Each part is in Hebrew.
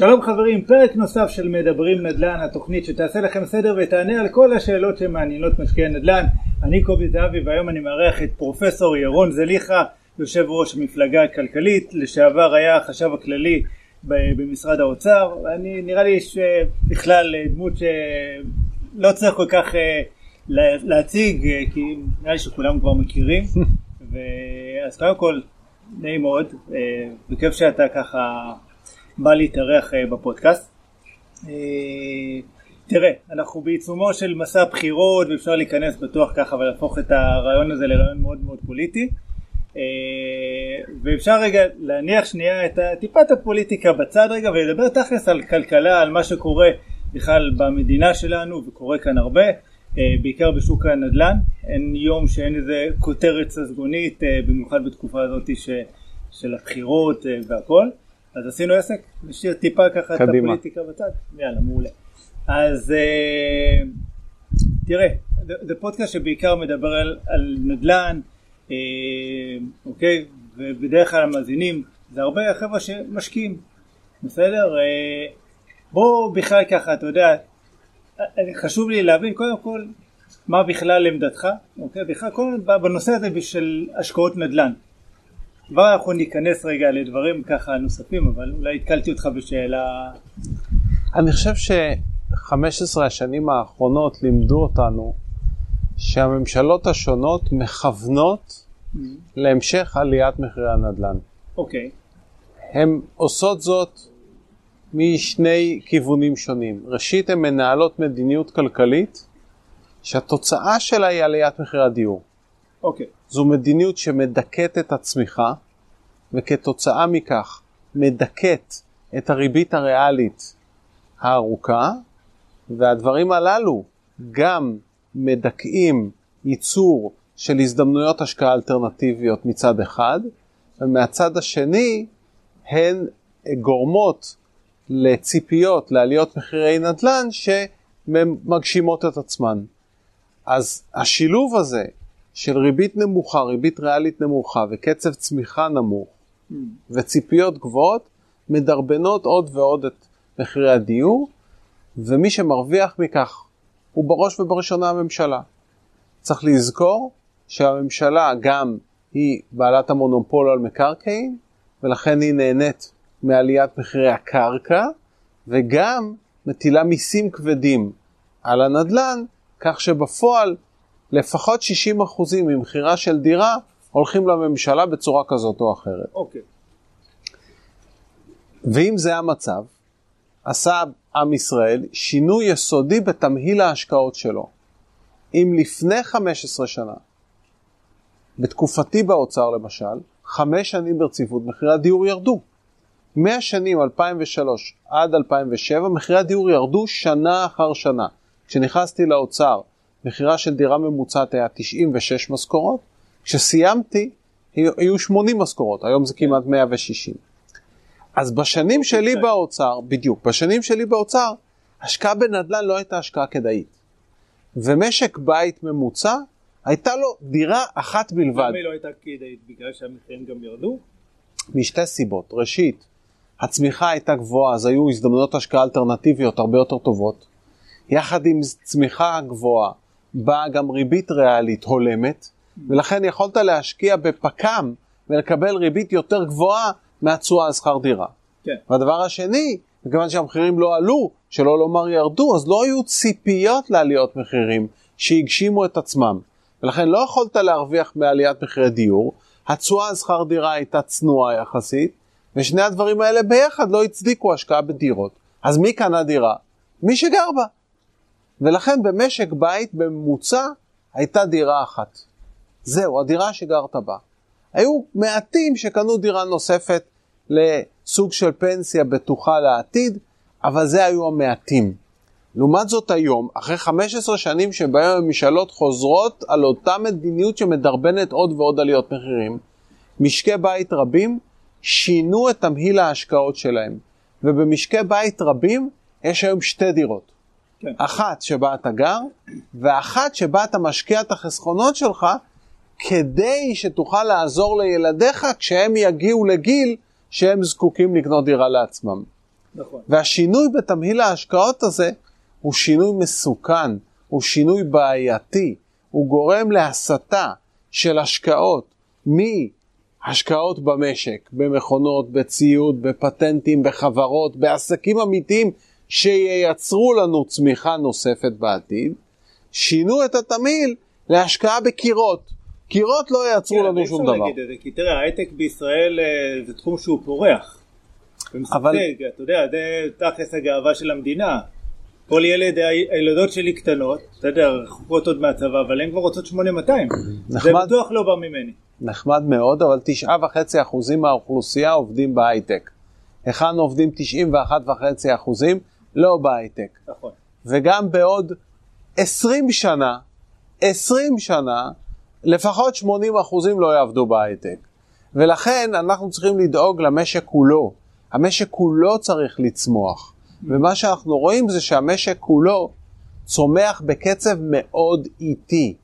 שלום חברים, פרק נוסף של מדברים נדל"ן, התוכנית שתעשה לכם סדר ותענה על כל השאלות שמעניינות משקיעי נדל"ן. אני קובי זהבי והיום אני מארח את פרופסור ירון זליכה, יושב ראש המפלגה הכלכלית, לשעבר היה החשב הכללי במשרד האוצר, אני נראה לי שבכלל דמות שלא צריך כל כך אה, להציג, אה, כי נראה לי שכולם כבר מכירים, אז קודם כל נעים מאוד, אה, בכיף שאתה ככה בא להתארח אה, בפודקאסט. אה, תראה, אנחנו בעיצומו של מסע בחירות ואפשר להיכנס בטוח ככה ולהפוך את הרעיון הזה לרעיון מאוד מאוד פוליטי. אה, ואפשר רגע להניח שנייה את טיפת הפוליטיקה בצד רגע ולדבר תכלס על כלכלה, על מה שקורה בכלל במדינה שלנו וקורה כאן הרבה, בעיקר בשוק הנדל"ן. אין יום שאין איזה כותרת ססגונית, במיוחד בתקופה הזאת של הבחירות והכל. אז עשינו עסק, נשאיר טיפה ככה קדימה. את הפוליטיקה בצד, יאללה מעולה. אז uh, תראה, זה פודקאסט שבעיקר מדבר על, על נדל"ן, uh, אוקיי, ובדרך כלל המאזינים זה הרבה חבר'ה שמשקיעים, בסדר? Uh, בוא בכלל ככה, אתה יודע, חשוב לי להבין קודם כל מה בכלל עמדתך, אוקיי? בכלל כל בנושא הזה של השקעות נדל"ן. כבר אנחנו ניכנס רגע לדברים ככה נוספים, אבל אולי התקלתי אותך בשאלה... אני חושב ש-15 השנים האחרונות לימדו אותנו שהממשלות השונות מכוונות mm-hmm. להמשך עליית מחירי הנדל"ן. אוקיי. Okay. הן עושות זאת משני כיוונים שונים. ראשית, הן מנהלות מדיניות כלכלית שהתוצאה שלה היא עליית מחירי הדיור. אוקיי. Okay. זו מדיניות שמדכאת את הצמיחה, וכתוצאה מכך מדכאת את הריבית הריאלית הארוכה, והדברים הללו גם מדכאים ייצור של הזדמנויות השקעה אלטרנטיביות מצד אחד, ומהצד השני הן גורמות לציפיות לעליות מחירי נדל"ן שמגשימות את עצמן. אז השילוב הזה של ריבית נמוכה, ריבית ריאלית נמוכה וקצב צמיחה נמוך mm. וציפיות גבוהות, מדרבנות עוד ועוד את מחירי הדיור, ומי שמרוויח מכך הוא בראש ובראשונה הממשלה. צריך לזכור שהממשלה גם היא בעלת המונופול על מקרקעין, ולכן היא נהנית מעליית מחירי הקרקע, וגם מטילה מיסים כבדים על הנדל"ן, כך שבפועל לפחות 60% ממכירה של דירה הולכים לממשלה בצורה כזאת או אחרת. אוקיי. ואם זה המצב, עשה עם ישראל שינוי יסודי בתמהיל ההשקעות שלו. אם לפני 15 שנה, בתקופתי באוצר למשל, חמש שנים ברציפות מחירי הדיור ירדו. מהשנים 2003 עד 2007 מחירי הדיור ירדו שנה אחר שנה. כשנכנסתי לאוצר מחירה של דירה ממוצעת היה 96 משכורות, כשסיימתי היו 80 משכורות, היום זה כמעט 160. אז בשנים שלי באוצר, בדיוק, בשנים שלי באוצר, השקעה בנדל"ן לא הייתה השקעה כדאית. ומשק בית ממוצע, הייתה לו דירה אחת בלבד. למה היא לא הייתה כדאית? בגלל שהמחירים גם ירדו? משתי סיבות. ראשית, הצמיחה הייתה גבוהה, אז היו הזדמנויות השקעה אלטרנטיביות הרבה יותר טובות. יחד עם צמיחה גבוהה, באה גם ריבית ריאלית הולמת, ולכן יכולת להשקיע בפק"ם ולקבל ריבית יותר גבוהה מהתשואה על שכר דירה. כן. והדבר השני, מכיוון שהמחירים לא עלו, שלא לומר ירדו, אז לא היו ציפיות לעליות מחירים שהגשימו את עצמם. ולכן לא יכולת להרוויח מעליית מחירי דיור, התשואה על שכר דירה הייתה צנועה יחסית, ושני הדברים האלה ביחד לא הצדיקו השקעה בדירות. אז מי קנה דירה? מי שגר בה. ולכן במשק בית בממוצע הייתה דירה אחת. זהו, הדירה שגרת בה. היו מעטים שקנו דירה נוספת לסוג של פנסיה בטוחה לעתיד, אבל זה היו המעטים. לעומת זאת היום, אחרי 15 שנים שבהם הממשלות חוזרות על אותה מדיניות שמדרבנת עוד ועוד עליות מחירים, משקי בית רבים שינו את תמהיל ההשקעות שלהם, ובמשקי בית רבים יש היום שתי דירות. כן. אחת שבה אתה גר, ואחת שבה אתה משקיע את החסכונות שלך, כדי שתוכל לעזור לילדיך כשהם יגיעו לגיל שהם זקוקים לקנות דירה לעצמם. נכון. והשינוי בתמהיל ההשקעות הזה הוא שינוי מסוכן, הוא שינוי בעייתי, הוא גורם להסטה של השקעות מהשקעות במשק, במכונות, בציוד, בפטנטים, בחברות, בעסקים אמיתיים שייצרו לנו צמיחה נוספת בעתיד, שינו את התמהיל להשקעה בקירות. קירות לא ייצרו כן, לנו שום דבר. להגיד את זה, כי תראה, ההייטק בישראל אה, זה תחום שהוא פורח. אבל- אתה יודע, זה תכלס הגאווה של המדינה. כל ילד, הילדות שלי קטנות, אתה יודע, רחוקות עוד מהצבא, אבל הן כבר רוצות 8200. זה. בטוח לא בא ממני. נחמד מאוד, אבל תשעה וחצי אחוזים מהאוכלוסייה עובדים בהייטק. היכן עובדים 91 וחצי אחוזים? לא בהייטק. נכון. וגם בעוד 20 שנה, 20 שנה, לפחות 80 אחוזים לא יעבדו בהייטק. ולכן אנחנו צריכים לדאוג למשק כולו. המשק כולו צריך לצמוח. ומה שאנחנו רואים זה שהמשק כולו צומח בקצב מאוד איטי.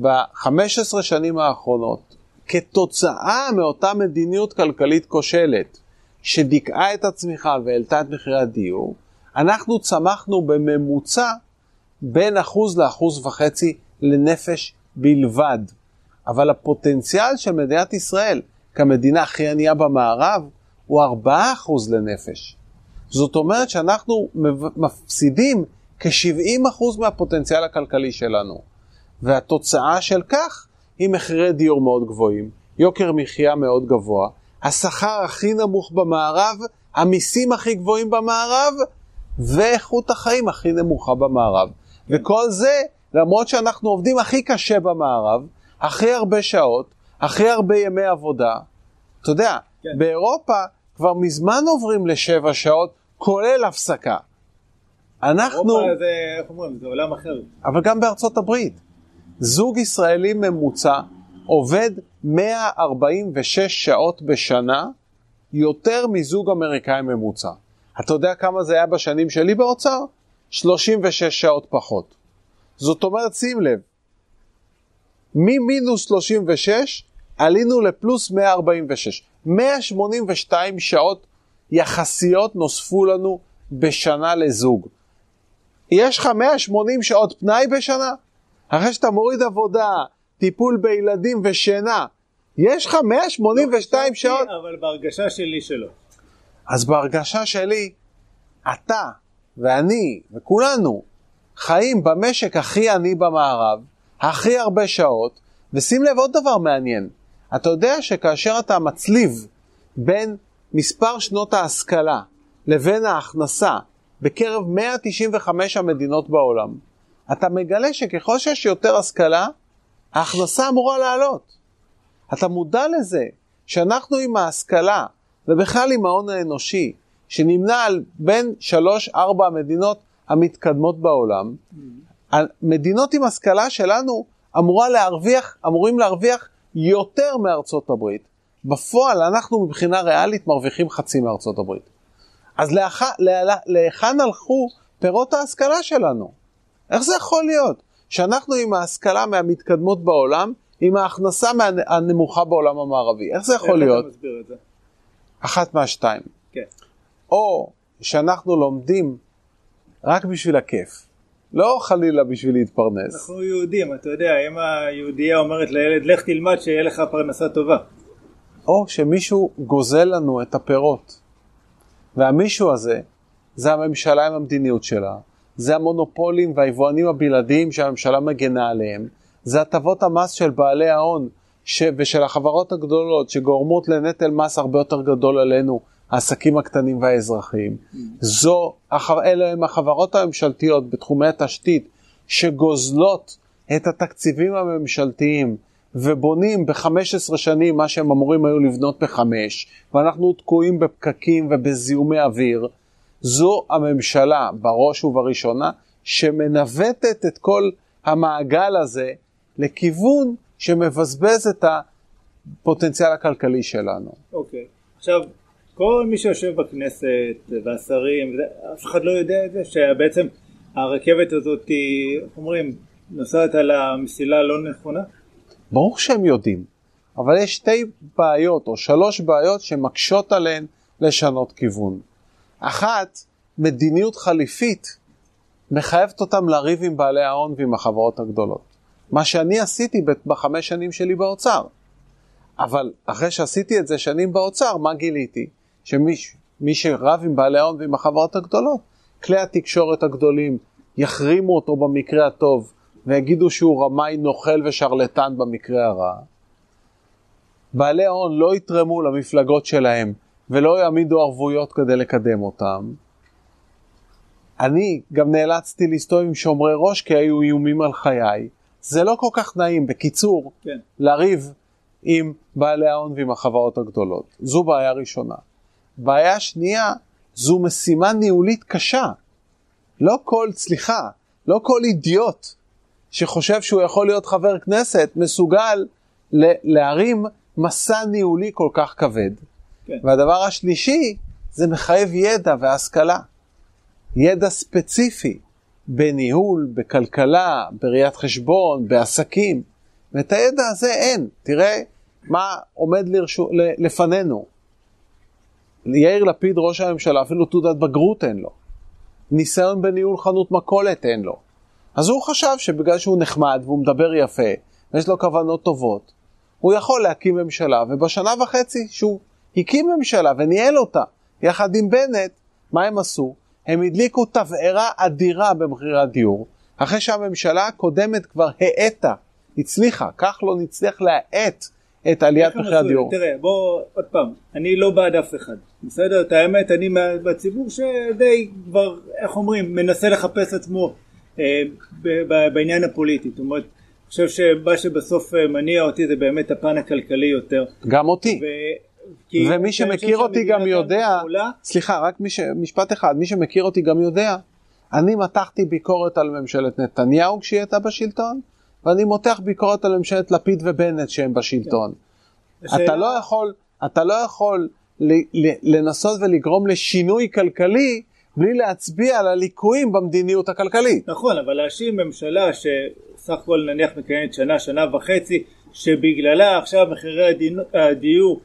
ב-15 שנים האחרונות, כתוצאה מאותה מדיניות כלכלית כושלת, שדיכאה את הצמיחה והעלתה את מחירי הדיור, אנחנו צמחנו בממוצע בין אחוז לאחוז וחצי לנפש בלבד. אבל הפוטנציאל של מדינת ישראל כמדינה הכי ענייה במערב הוא 4% לנפש. זאת אומרת שאנחנו מפסידים כ-70% מהפוטנציאל הכלכלי שלנו. והתוצאה של כך היא מחירי דיור מאוד גבוהים, יוקר מחיה מאוד גבוה, השכר הכי נמוך במערב, המיסים הכי גבוהים במערב, ואיכות החיים הכי נמוכה במערב. וכל זה למרות שאנחנו עובדים הכי קשה במערב, הכי הרבה שעות, הכי הרבה ימי עבודה. אתה יודע, כן. באירופה כבר מזמן עוברים לשבע שעות, כולל הפסקה. אנחנו... אירופה זה, איך אומרים, זה עולם אחר. אבל גם בארצות הברית. זוג ישראלי ממוצע עובד 146 שעות בשנה יותר מזוג אמריקאי ממוצע. אתה יודע כמה זה היה בשנים שלי באוצר? 36 שעות פחות. זאת אומרת, שים לב, ממינוס 36 עלינו לפלוס 146. 182 שעות יחסיות נוספו לנו בשנה לזוג. יש לך 180 שעות פנאי בשנה? אחרי שאתה מוריד עבודה, טיפול בילדים ושינה, יש לך 182 שעות? אבל בהרגשה שלי שלא. אז בהרגשה שלי, אתה ואני וכולנו חיים במשק הכי עני במערב, הכי הרבה שעות, ושים לב עוד דבר מעניין, אתה יודע שכאשר אתה מצליב בין מספר שנות ההשכלה לבין ההכנסה בקרב 195 המדינות בעולם, אתה מגלה שככל שיש יותר השכלה, ההכנסה אמורה לעלות. אתה מודע לזה שאנחנו עם ההשכלה ובכלל עם ההון האנושי, שנמנה על בין שלוש-ארבע המדינות המתקדמות בעולם, המדינות עם השכלה שלנו אמורה להרוויח, אמורים להרוויח יותר מארצות הברית. בפועל אנחנו מבחינה ריאלית מרוויחים חצי מארצות הברית. אז להיכ... לה- להיכן הלכו פירות ההשכלה שלנו? איך זה יכול להיות שאנחנו עם ההשכלה מהמתקדמות בעולם, עם ההכנסה מה... הנמוכה בעולם המערבי? איך זה יכול איך להיות? אתה מסביר את זה? אחת מהשתיים. כן. או שאנחנו לומדים רק בשביל הכיף, לא חלילה בשביל להתפרנס. אנחנו יהודים, אתה יודע, אם היהודייה אומרת לילד, לך תלמד שיהיה לך פרנסה טובה. או שמישהו גוזל לנו את הפירות. והמישהו הזה, זה הממשלה עם המדיניות שלה, זה המונופולים והיבואנים הבלעדיים שהממשלה מגנה עליהם, זה הטבות המס של בעלי ההון ש... ושל החברות הגדולות שגורמות לנטל מס הרבה יותר גדול עלינו, העסקים הקטנים והאזרחיים. זו, הח... אלה הם החברות הממשלתיות בתחומי התשתית שגוזלות את התקציבים הממשלתיים ובונים ב-15 שנים מה שהם אמורים היו לבנות בחמש, ואנחנו תקועים בפקקים ובזיהומי אוויר, זו הממשלה בראש ובראשונה שמנווטת את כל המעגל הזה לכיוון שמבזבז את הפוטנציאל הכלכלי שלנו. אוקיי. עכשיו, כל מי שיושב בכנסת והשרים, אף אחד לא יודע את זה, שבעצם הרכבת הזאת איך אומרים, נוסעת על המסילה הלא נכונה? ברור שהם יודעים, אבל יש שתי בעיות או שלוש בעיות שמקשות עליהן לשנות כיוון. אחת, מדיניות חליפית מחייבת אותם לריב עם בעלי ההון ועם החברות הגדולות. מה שאני עשיתי בחמש שנים שלי באוצר. אבל אחרי שעשיתי את זה שנים באוצר, מה גיליתי? שמי שרב עם בעלי ההון ועם החברות הגדולות, כלי התקשורת הגדולים יחרימו אותו במקרה הטוב ויגידו שהוא רמאי נוכל ושרלטן במקרה הרע. בעלי ההון לא יתרמו למפלגות שלהם ולא יעמידו ערבויות כדי לקדם אותם. אני גם נאלצתי להסתובב עם שומרי ראש כי היו איומים על חיי. זה לא כל כך נעים, בקיצור, כן. לריב עם בעלי ההון ועם החברות הגדולות. זו בעיה ראשונה. בעיה שנייה, זו משימה ניהולית קשה. לא כל, סליחה, לא כל אידיוט שחושב שהוא יכול להיות חבר כנסת מסוגל להרים מסע ניהולי כל כך כבד. כן. והדבר השלישי, זה מחייב ידע והשכלה. ידע ספציפי בניהול, בכלכלה, בראיית חשבון, בעסקים. ואת הידע הזה אין. תראה מה עומד לרשו, לפנינו. יאיר לפיד, ראש הממשלה, אפילו תעודת בגרות אין לו. ניסיון בניהול חנות מכולת אין לו. אז הוא חשב שבגלל שהוא נחמד והוא מדבר יפה, ויש לו כוונות טובות, הוא יכול להקים ממשלה, ובשנה וחצי שהוא הקים ממשלה וניהל אותה, יחד עם בנט, מה הם עשו? הם הדליקו תבערה אדירה במחירי הדיור, אחרי שהממשלה הקודמת כבר האטה, הצליחה, כחלון הצליח להאט את עליית מחירי הדיור. תראה, בוא, עוד פעם, אני לא בעד אף אחד, בסדר? את האמת, אני בציבור שדי כבר, איך אומרים, מנסה לחפש עצמו אה, בעניין הפוליטי. זאת אומרת, אני חושב שמה שבסוף אה, מניע אותי זה באמת הפן הכלכלי יותר. גם אותי. ו... ומי שמכיר אותי גם יודע, פעולה... סליחה, רק ש... משפט אחד, מי שמכיר אותי גם יודע, אני מתחתי ביקורת על ממשלת נתניהו כשהיא הייתה בשלטון, ואני מותח ביקורת על ממשלת לפיד ובנט שהם בשלטון. כן. אתה לא יכול, אתה לא יכול לנסות ולגרום לשינוי כלכלי בלי להצביע על הליקויים במדיניות הכלכלית. נכון, אבל להאשים ממשלה שסך הכל נניח מקיימת שנה, שנה וחצי, שבגללה עכשיו מחירי הדיור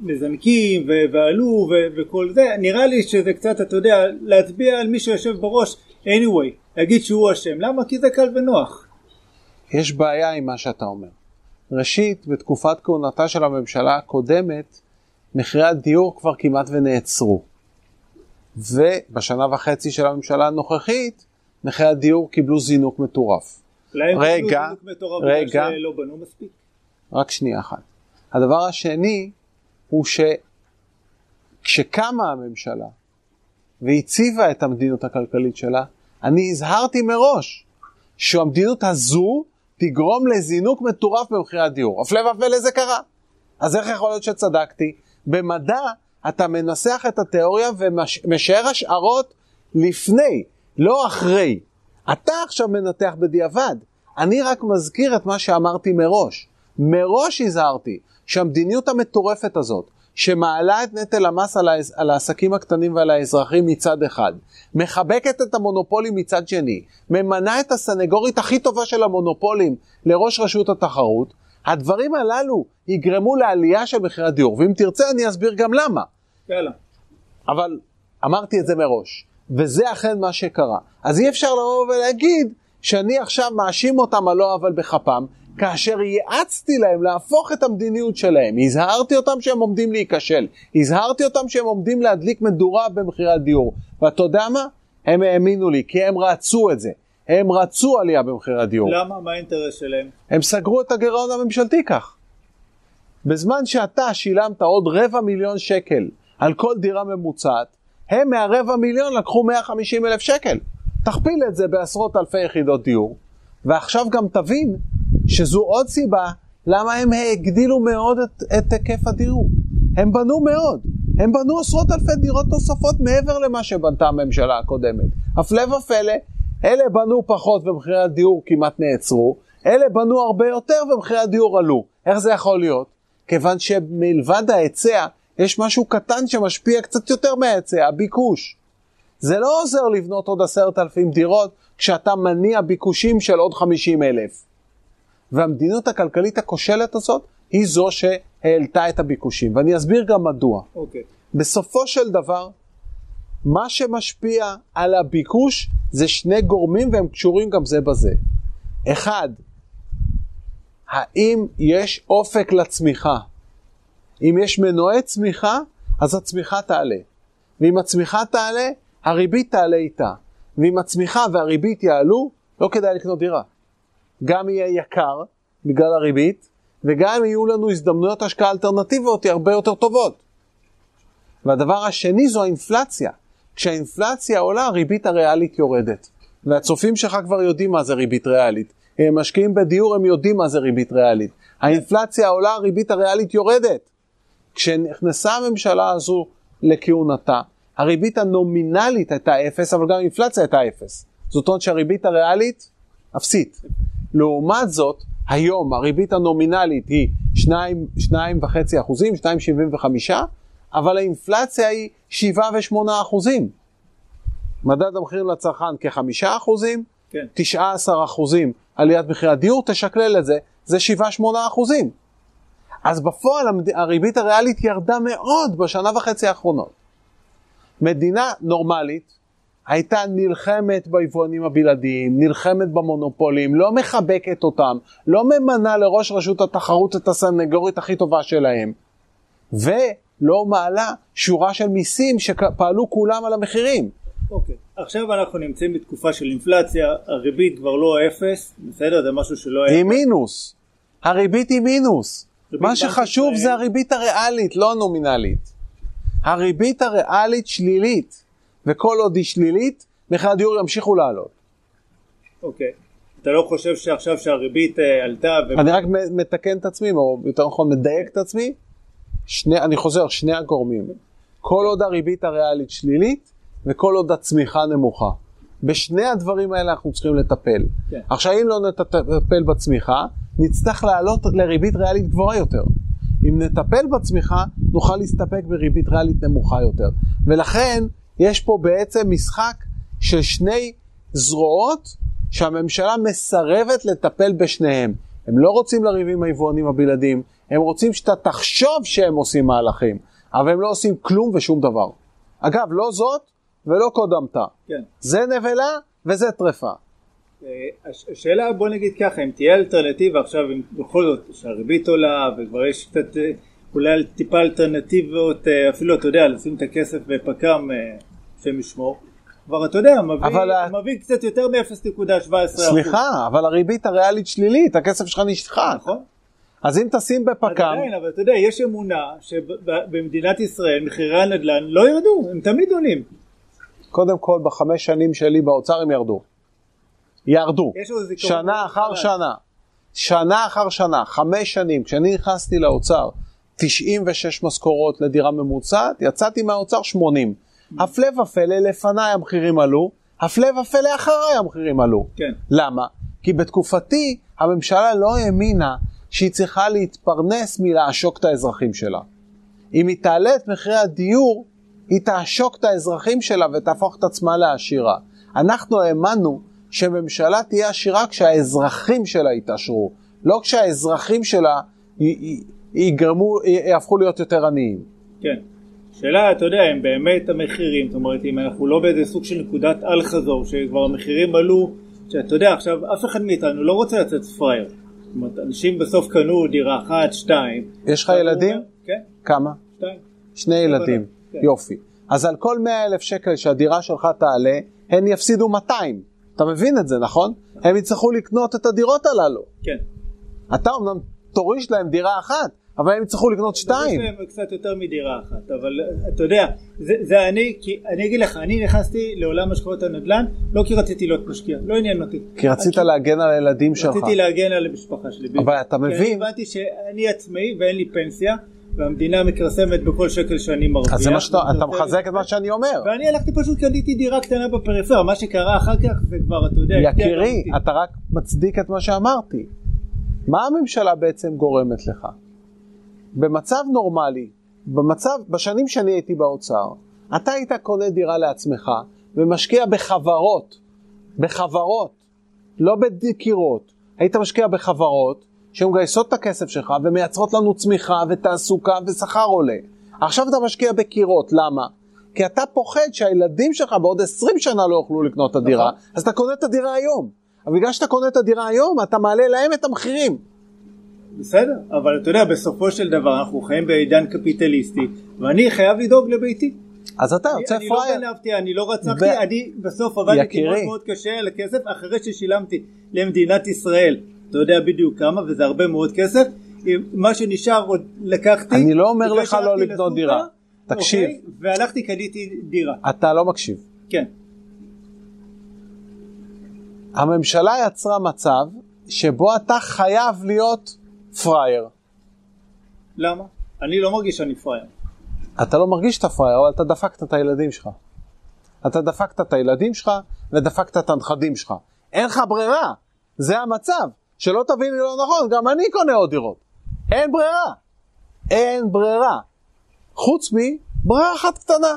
מזנקים ועלו וכל זה, נראה לי שזה קצת, אתה יודע, להצביע על מי שיושב בראש anyway, להגיד שהוא אשם. למה? כי זה קל ונוח. יש בעיה עם מה שאתה אומר. ראשית, בתקופת כהונתה של הממשלה הקודמת, מחירי הדיור כבר כמעט ונעצרו. ובשנה וחצי של הממשלה הנוכחית, מחירי הדיור קיבלו זינוק מטורף. אולי הם קיבלו זינוק מטורף רגע, שלא בנו מספיק? רק שנייה אחת. הדבר השני הוא שכשקמה הממשלה והציבה את המדיניות הכלכלית שלה, אני הזהרתי מראש שהמדיניות הזו תגרום לזינוק מטורף במחירי הדיור. הפלא ופלא זה קרה. אז איך יכול להיות שצדקתי? במדע אתה מנסח את התיאוריה ומשאר השערות לפני, לא אחרי. אתה עכשיו מנתח בדיעבד. אני רק מזכיר את מה שאמרתי מראש. מראש הזהרתי שהמדיניות המטורפת הזאת, שמעלה את נטל המס על, העס, על העסקים הקטנים ועל האזרחים מצד אחד, מחבקת את המונופולים מצד שני, ממנה את הסנגורית הכי טובה של המונופולים לראש רשות התחרות, הדברים הללו יגרמו לעלייה של מחירי הדיור, ואם תרצה אני אסביר גם למה. יאללה. אבל אמרתי את זה מראש, וזה אכן מה שקרה. אז אי אפשר לבוא ולהגיד שאני עכשיו מאשים אותם על לא עוול בכפם, כאשר ייעצתי להם להפוך את המדיניות שלהם, הזהרתי אותם שהם עומדים להיכשל, הזהרתי אותם שהם עומדים להדליק מדורה במחירי הדיור, ואתה יודע מה? הם האמינו לי, כי הם רצו את זה. הם רצו עלייה במחירי הדיור. למה? מה האינטרס שלהם? הם סגרו את הגירעון הממשלתי כך. בזמן שאתה שילמת עוד רבע מיליון שקל על כל דירה ממוצעת, הם מהרבע מיליון לקחו 150 אלף שקל. תכפיל את זה בעשרות אלפי יחידות דיור, ועכשיו גם תבין שזו עוד סיבה למה הם הגדילו מאוד את, את היקף הדיור. הם בנו מאוד, הם בנו עשרות אלפי דירות נוספות מעבר למה שבנתה הממשלה הקודמת. הפלא ופלא, אלה בנו פחות ומחירי הדיור כמעט נעצרו, אלה בנו הרבה יותר ומחירי הדיור עלו. איך זה יכול להיות? כיוון שמלבד ההיצע, יש משהו קטן שמשפיע קצת יותר מההיצע, הביקוש. זה לא עוזר לבנות עוד עשרת אלפים דירות כשאתה מניע ביקושים של עוד חמישים אלף. והמדיניות הכלכלית הכושלת הזאת היא זו שהעלתה את הביקושים, ואני אסביר גם מדוע. Okay. אוקיי. בסופו של דבר, מה שמשפיע על הביקוש זה שני גורמים והם קשורים גם זה בזה. אחד, האם יש אופק לצמיחה? אם יש מנועי צמיחה, אז הצמיחה תעלה. ואם הצמיחה תעלה, הריבית תעלה איתה. ואם הצמיחה והריבית יעלו, לא כדאי לקנות דירה. גם יהיה יקר בגלל הריבית, וגם יהיו לנו הזדמנויות השקעה אלטרנטיביות הרבה יותר טובות. והדבר השני זו האינפלציה. כשהאינפלציה עולה, הריבית הריאלית יורדת. והצופים שלך כבר יודעים מה זה ריבית ריאלית. הם משקיעים בדיור, הם יודעים מה זה ריבית ריאלית. האינפלציה עולה, הריבית הריאלית יורדת. כשנכנסה הממשלה הזו לכהונתה, הריבית הנומינלית הייתה אפס, אבל גם האינפלציה הייתה אפס. זאת אומרת שהריבית הריאלית אפסית. לעומת זאת, היום הריבית הנומינלית היא 2.5 אחוזים, 2.75, אבל האינפלציה היא 7 ו-8 אחוזים. מדד המחירים לצרכן כ-5 אחוזים, כן. 19 אחוזים עליית מחירי הדיור, תשקלל את זה, זה 7-8 אחוזים. אז בפועל הריבית הריאלית ירדה מאוד בשנה וחצי האחרונות. מדינה נורמלית הייתה נלחמת ביבואנים הבלעדיים, נלחמת במונופולים, לא מחבקת אותם, לא ממנה לראש רשות התחרות את הסנגורית הכי טובה שלהם, ולא מעלה שורה של מיסים שפעלו כולם על המחירים. אוקיי. עכשיו אנחנו נמצאים בתקופה של אינפלציה, הריבית כבר לא אפס, בסדר? זה משהו שלא היה... היא מינוס. הריבית היא מינוס. מה שחשוב זה הריבית הריאלית, לא הנומינלית. הריבית הריאלית שלילית, וכל עוד היא שלילית, מחירי הדיור ימשיכו לעלות. אוקיי. אתה לא חושב שעכשיו שהריבית אה, עלתה ו... אני רק מתקן את עצמי, או יותר נכון מדייק את עצמי, שני, אני חוזר, שני הגורמים. כל עוד הריבית הריאלית שלילית, וכל עוד הצמיחה נמוכה. בשני הדברים האלה אנחנו צריכים לטפל. כן. עכשיו, אם לא נטפל בצמיחה, נצטרך לעלות לריבית ריאלית גבוהה יותר. אם נטפל בצמיחה, נוכל להסתפק בריבית ריאלית נמוכה יותר. ולכן, יש פה בעצם משחק של שני זרועות שהממשלה מסרבת לטפל בשניהם. הם לא רוצים לריב עם היבואנים הבלעדיים, הם רוצים שאתה תחשוב שהם עושים מהלכים, אבל הם לא עושים כלום ושום דבר. אגב, לא זאת ולא קודמתה. כן. זה נבלה וזה טרפה. אה, הש- השאלה בוא נגיד ככה אם תהיה אלטרנטיבה עכשיו אם בכל זאת שהריבית עולה וכבר יש קצת אה, אולי טיפה אלטרנטיבות אה, אפילו אתה יודע לשים את הכסף בפק"ם השם ישמור כבר אתה יודע מביא, אבל מביא קצת יותר מ-0.17 סליחה, אבל הריבית הריאלית שלילית, הכסף שלך נשחק. נכון? אז אם תשים בפק"ם, עדיין אבל אתה יודע יש אמונה שבמדינת ישראל מחירי הנדל"ן לא ירדו הם תמיד עולים קודם כל בחמש שנים שלי באוצר הם ירדו. ירדו. שנה אחר. שנה. שנה אחר שנה, חמש שנים. כשאני נכנסתי לאוצר, 96 משכורות לדירה ממוצעת, יצאתי מהאוצר 80. הפלא ופלא, לפניי המחירים עלו, הפלא ופלא אחריי המחירים עלו. כן למה? כי בתקופתי הממשלה לא האמינה שהיא צריכה להתפרנס מלעשוק את האזרחים שלה. אם היא תעלה את מחירי הדיור, היא תעשוק את האזרחים שלה ותהפוך את עצמה לעשירה. אנחנו האמנו שממשלה תהיה עשירה כשהאזרחים שלה יתעשרו, לא כשהאזרחים שלה י- י- יגרמו, יהפכו להיות יותר עניים. כן. שאלה, אתה יודע, אם באמת המחירים, זאת אומרת, אם אנחנו לא באיזה סוג של נקודת אל חזור, שכבר המחירים עלו, שאתה יודע, עכשיו, אף אחד מאיתנו לא רוצה לצאת פראייר. זאת אומרת, אנשים בסוף קנו דירה אחת, שתיים. יש לך ילדים? אומר, כן, כמה? שתיים. שני ילדים. כן. יופי. אז על כל 100 אלף שקל שהדירה שלך תעלה, הן יפסידו 200. אתה מבין את זה, נכון? הם יצטרכו לקנות את הדירות הללו. כן. אתה אמנם תוריש להם דירה אחת, אבל הם יצטרכו לקנות שתיים. יש להם קצת יותר מדירה אחת, אבל אתה יודע, זה, זה אני, כי אני אגיד לך, אני נכנסתי לעולם השקעות הנדל"ן, לא כי רציתי להיות משקיע, לא עניין אותי. כי רצית להגן על הילדים שלך. רציתי להגן על המשפחה שלי. אבל אתה כי אני מבין- הבנתי שאני עצמאי ואין לי פנסיה, והמדינה מכרסמת בכל שקל שאני מרוויח. אז זה מה שאתה, אתה. מחזק את מה שאני אומר. ואני הלכתי פשוט קניתי דירה קטנה בפריפריה, מה שקרה אחר כך זה כבר, אתה יודע, יקירי. אתה רק מצדיק את מה שאמרתי. מה הממשלה בעצם גורמת לך? במצב נורמלי, במצב, בשנים שאני הייתי באוצר, אתה היית קונה דירה לעצמך ומשקיע בחברות, בחברות, לא בקירות. היית משקיע בחברות שמגייסות את הכסף שלך ומייצרות לנו צמיחה ותעסוקה ושכר עולה. עכשיו אתה משקיע בקירות, למה? כי אתה פוחד שהילדים שלך בעוד 20 שנה לא יוכלו לקנות את הדירה, נכון. אז אתה קונה את הדירה היום. אבל בגלל שאתה קונה את הדירה היום, אתה מעלה להם את המחירים. בסדר, אבל אתה יודע, בסופו של דבר אנחנו חיים בעידן קפיטליסטי, ואני חייב לדאוג לביתי. אז אתה יוצא אני לא פראייר. גנבתי, אני לא ו- רצחתי, אני בסוף עבדתי. מאוד מאוד קשה על הכסף, אחרי ששילמתי למדינת ישראל, אתה יודע בדיוק כמה, וזה הרבה מאוד כסף, מה שנשאר עוד לקחתי. אני לא אומר לך לא לקנות דירה. תקשיב. אוקיי? והלכתי קניתי דירה, אתה לא מקשיב. כן. הממשלה יצרה מצב שבו אתה חייב להיות פראייר. למה? אני לא מרגיש שאני פראייר. אתה לא מרגיש שאתה פראייר, אבל אתה דפקת את הילדים שלך. אתה דפקת את הילדים שלך ודפקת את הנכדים שלך. אין לך ברירה, זה המצב. שלא תביני לא נכון, גם אני קונה עוד דירות. אין ברירה. אין ברירה. חוץ מברירה אחת קטנה,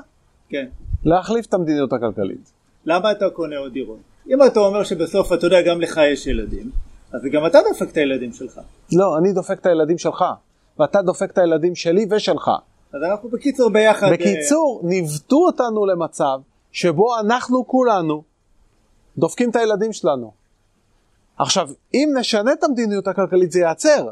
כן. להחליף את המדיניות הכלכלית. למה אתה קונה עוד דירות? אם אתה אומר שבסוף, אתה יודע, גם לך יש ילדים, אז גם אתה דופק את הילדים שלך. לא, אני דופק את הילדים שלך, ואתה דופק את הילדים שלי ושלך. אז אנחנו בקיצור ביחד... אה, בקיצור, ניווטו אותנו למצב שבו אנחנו כולנו דופקים את הילדים שלנו. עכשיו, אם נשנה את המדיניות הכלכלית זה ייעצר,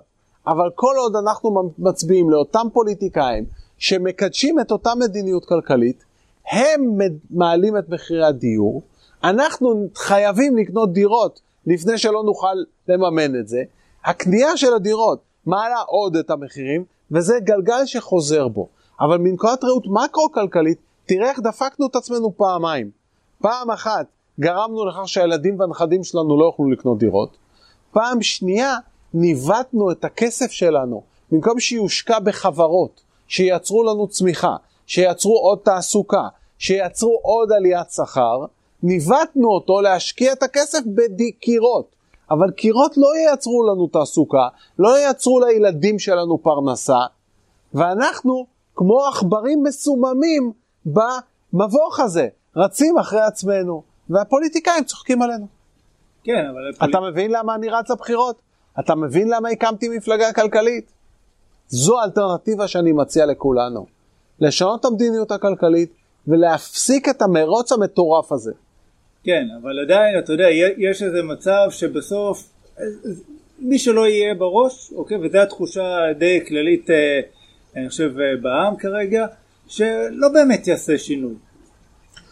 אבל כל עוד אנחנו מצביעים לאותם פוליטיקאים שמקדשים את אותה מדיניות כלכלית, הם מעלים את מחירי הדיור, אנחנו חייבים לקנות דירות לפני שלא נוכל לממן את זה, הקנייה של הדירות מעלה עוד את המחירים, וזה גלגל שחוזר בו. אבל מנקודת ראות מקרו-כלכלית, תראה איך דפקנו את עצמנו פעמיים. פעם אחת גרמנו לכך שהילדים והנכדים שלנו לא יוכלו לקנות דירות. פעם שנייה ניווטנו את הכסף שלנו, במקום שיושקע בחברות, שייצרו לנו צמיחה, שייצרו עוד תעסוקה, שייצרו עוד עליית שכר, ניווטנו אותו להשקיע את הכסף בקירות. אבל קירות לא ייצרו לנו תעסוקה, לא ייצרו לילדים שלנו פרנסה, ואנחנו כמו עכברים מסוממים במבוך הזה, רצים אחרי עצמנו, והפוליטיקאים צוחקים עלינו. כן, אבל... הפוליט- אתה מבין למה אני רץ לבחירות? אתה מבין למה הקמתי מפלגה כלכלית? זו האלטרנטיבה שאני מציע לכולנו. לשנות את המדיניות הכלכלית ולהפסיק את המרוץ המטורף הזה. כן, אבל עדיין, אתה יודע, יש איזה מצב שבסוף, אה, מי שלא יהיה בראש, אוקיי, וזו התחושה די כללית, אה, אני חושב, אה, בעם כרגע, שלא באמת יעשה שינוי.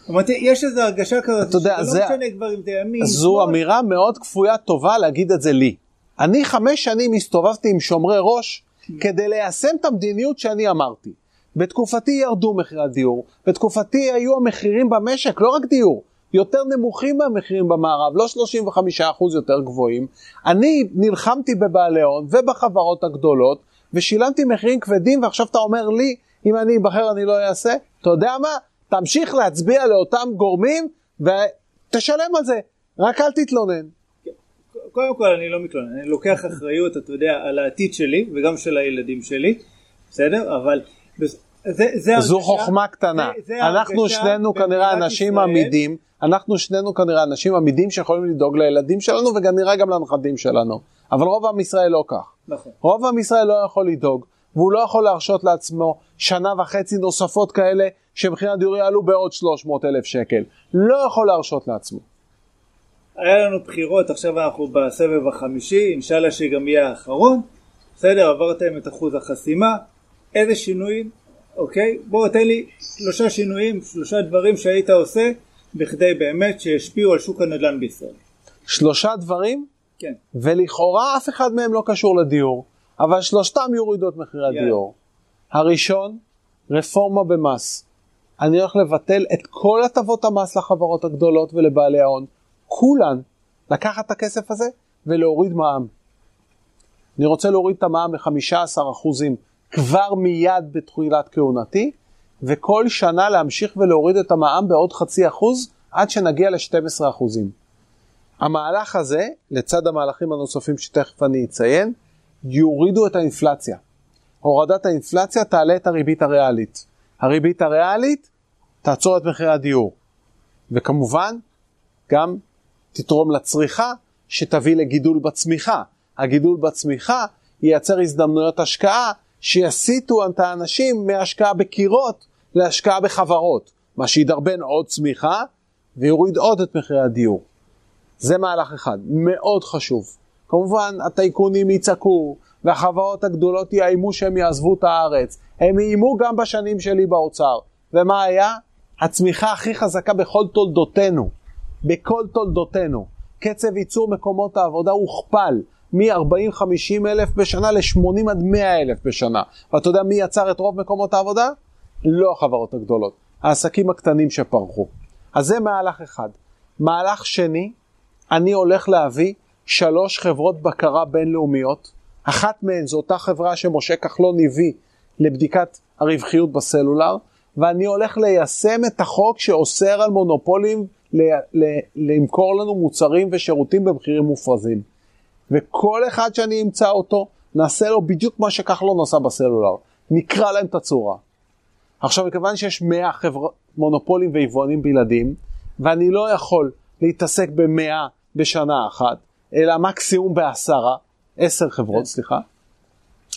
זאת אומרת, יש איזו הרגשה כזאת, אתה יודע, זה- משנה כבר אם זה ימין, זו שמאל, אמירה מאוד כפויה טובה להגיד את זה לי. אני חמש שנים הסתובבתי עם שומרי ראש כדי ליישם את המדיניות שאני אמרתי. בתקופתי ירדו מחירי הדיור, בתקופתי היו המחירים במשק, לא רק דיור, יותר נמוכים מהמחירים במערב, לא 35% יותר גבוהים. אני נלחמתי בבעלי הון ובחברות הגדולות, ושילמתי מחירים כבדים, ועכשיו אתה אומר לי, אם אני אבחר אני לא אעשה? אתה יודע מה? תמשיך להצביע לאותם גורמים ותשלם על זה, רק אל תתלונן. קודם כל אני לא מתלונן, אני לוקח אחריות, אתה יודע, על העתיד שלי וגם של הילדים שלי, בסדר? אבל זה, זה זו הרגשה- חוכמה קטנה. זה- זה אנחנו שנינו כנראה אנשים ישראל. עמידים, אנחנו שנינו כנראה אנשים עמידים שיכולים לדאוג לילדים שלנו וכנראה גם לנכדים שלנו. אבל רוב עם ישראל לא כך. נכון. רוב עם ישראל לא יכול לדאוג, והוא לא יכול להרשות לעצמו שנה וחצי נוספות כאלה שמחיר הדיור יעלו בעוד 300 אלף שקל. לא יכול להרשות לעצמו. היה לנו בחירות, עכשיו אנחנו בסבב החמישי, אינשאללה שגם יהיה האחרון, בסדר, עברתם את אחוז החסימה, איזה שינויים, אוקיי? בואו תן לי שלושה שינויים, שלושה דברים שהיית עושה בכדי באמת שישפיעו על שוק הנדל"ן בישראל. שלושה דברים, כן, ולכאורה אף אחד מהם לא קשור לדיור, אבל שלושתם יורידו את מחירי יאללה. הדיור. הראשון, רפורמה במס. אני הולך לבטל את כל הטבות המס לחברות הגדולות ולבעלי ההון, כולן, לקחת את הכסף הזה ולהוריד מע"מ. אני רוצה להוריד את המע"מ ל-15% כבר מיד בתחילת כהונתי, וכל שנה להמשיך ולהוריד את המע"מ בעוד חצי אחוז עד שנגיע ל-12%. המהלך הזה, לצד המהלכים הנוספים שתכף אני אציין, יורידו את האינפלציה. הורדת האינפלציה תעלה את הריבית הריאלית. הריבית הריאלית תעצור את מחירי הדיור. וכמובן, גם תתרום לצריכה שתביא לגידול בצמיחה. הגידול בצמיחה ייצר הזדמנויות השקעה שיסיטו את האנשים מהשקעה בקירות להשקעה בחברות. מה שידרבן עוד צמיחה ויוריד עוד את מחירי הדיור. זה מהלך אחד, מאוד חשוב. כמובן, הטייקונים יצעקו, והחברות הגדולות יאיימו שהם יעזבו את הארץ. הם איימו גם בשנים שלי באוצר. ומה היה? הצמיחה הכי חזקה בכל תולדותינו. בכל תולדותינו. קצב ייצור מקומות העבודה הוכפל מ-40-50 אלף בשנה ל-80 עד 100 אלף בשנה. ואתה יודע מי יצר את רוב מקומות העבודה? לא החברות הגדולות, העסקים הקטנים שפרחו. אז זה מהלך אחד. מהלך שני, אני הולך להביא שלוש חברות בקרה בינלאומיות. אחת מהן זו אותה חברה שמשה כחלון הביא לבדיקת הרווחיות בסלולר, ואני הולך ליישם את החוק שאוסר על מונופולים למכור לנו מוצרים ושירותים במחירים מופרזים. וכל אחד שאני אמצא אותו, נעשה לו בדיוק מה שכחלון עשה בסלולר. נקרע להם את הצורה. עכשיו, מכיוון שיש 100 חבר... מונופולים ויבואנים בלעדים, ואני לא יכול להתעסק במאה בשנה אחת, אלא מקסימום בעשרה, עשר חברות, כן. סליחה,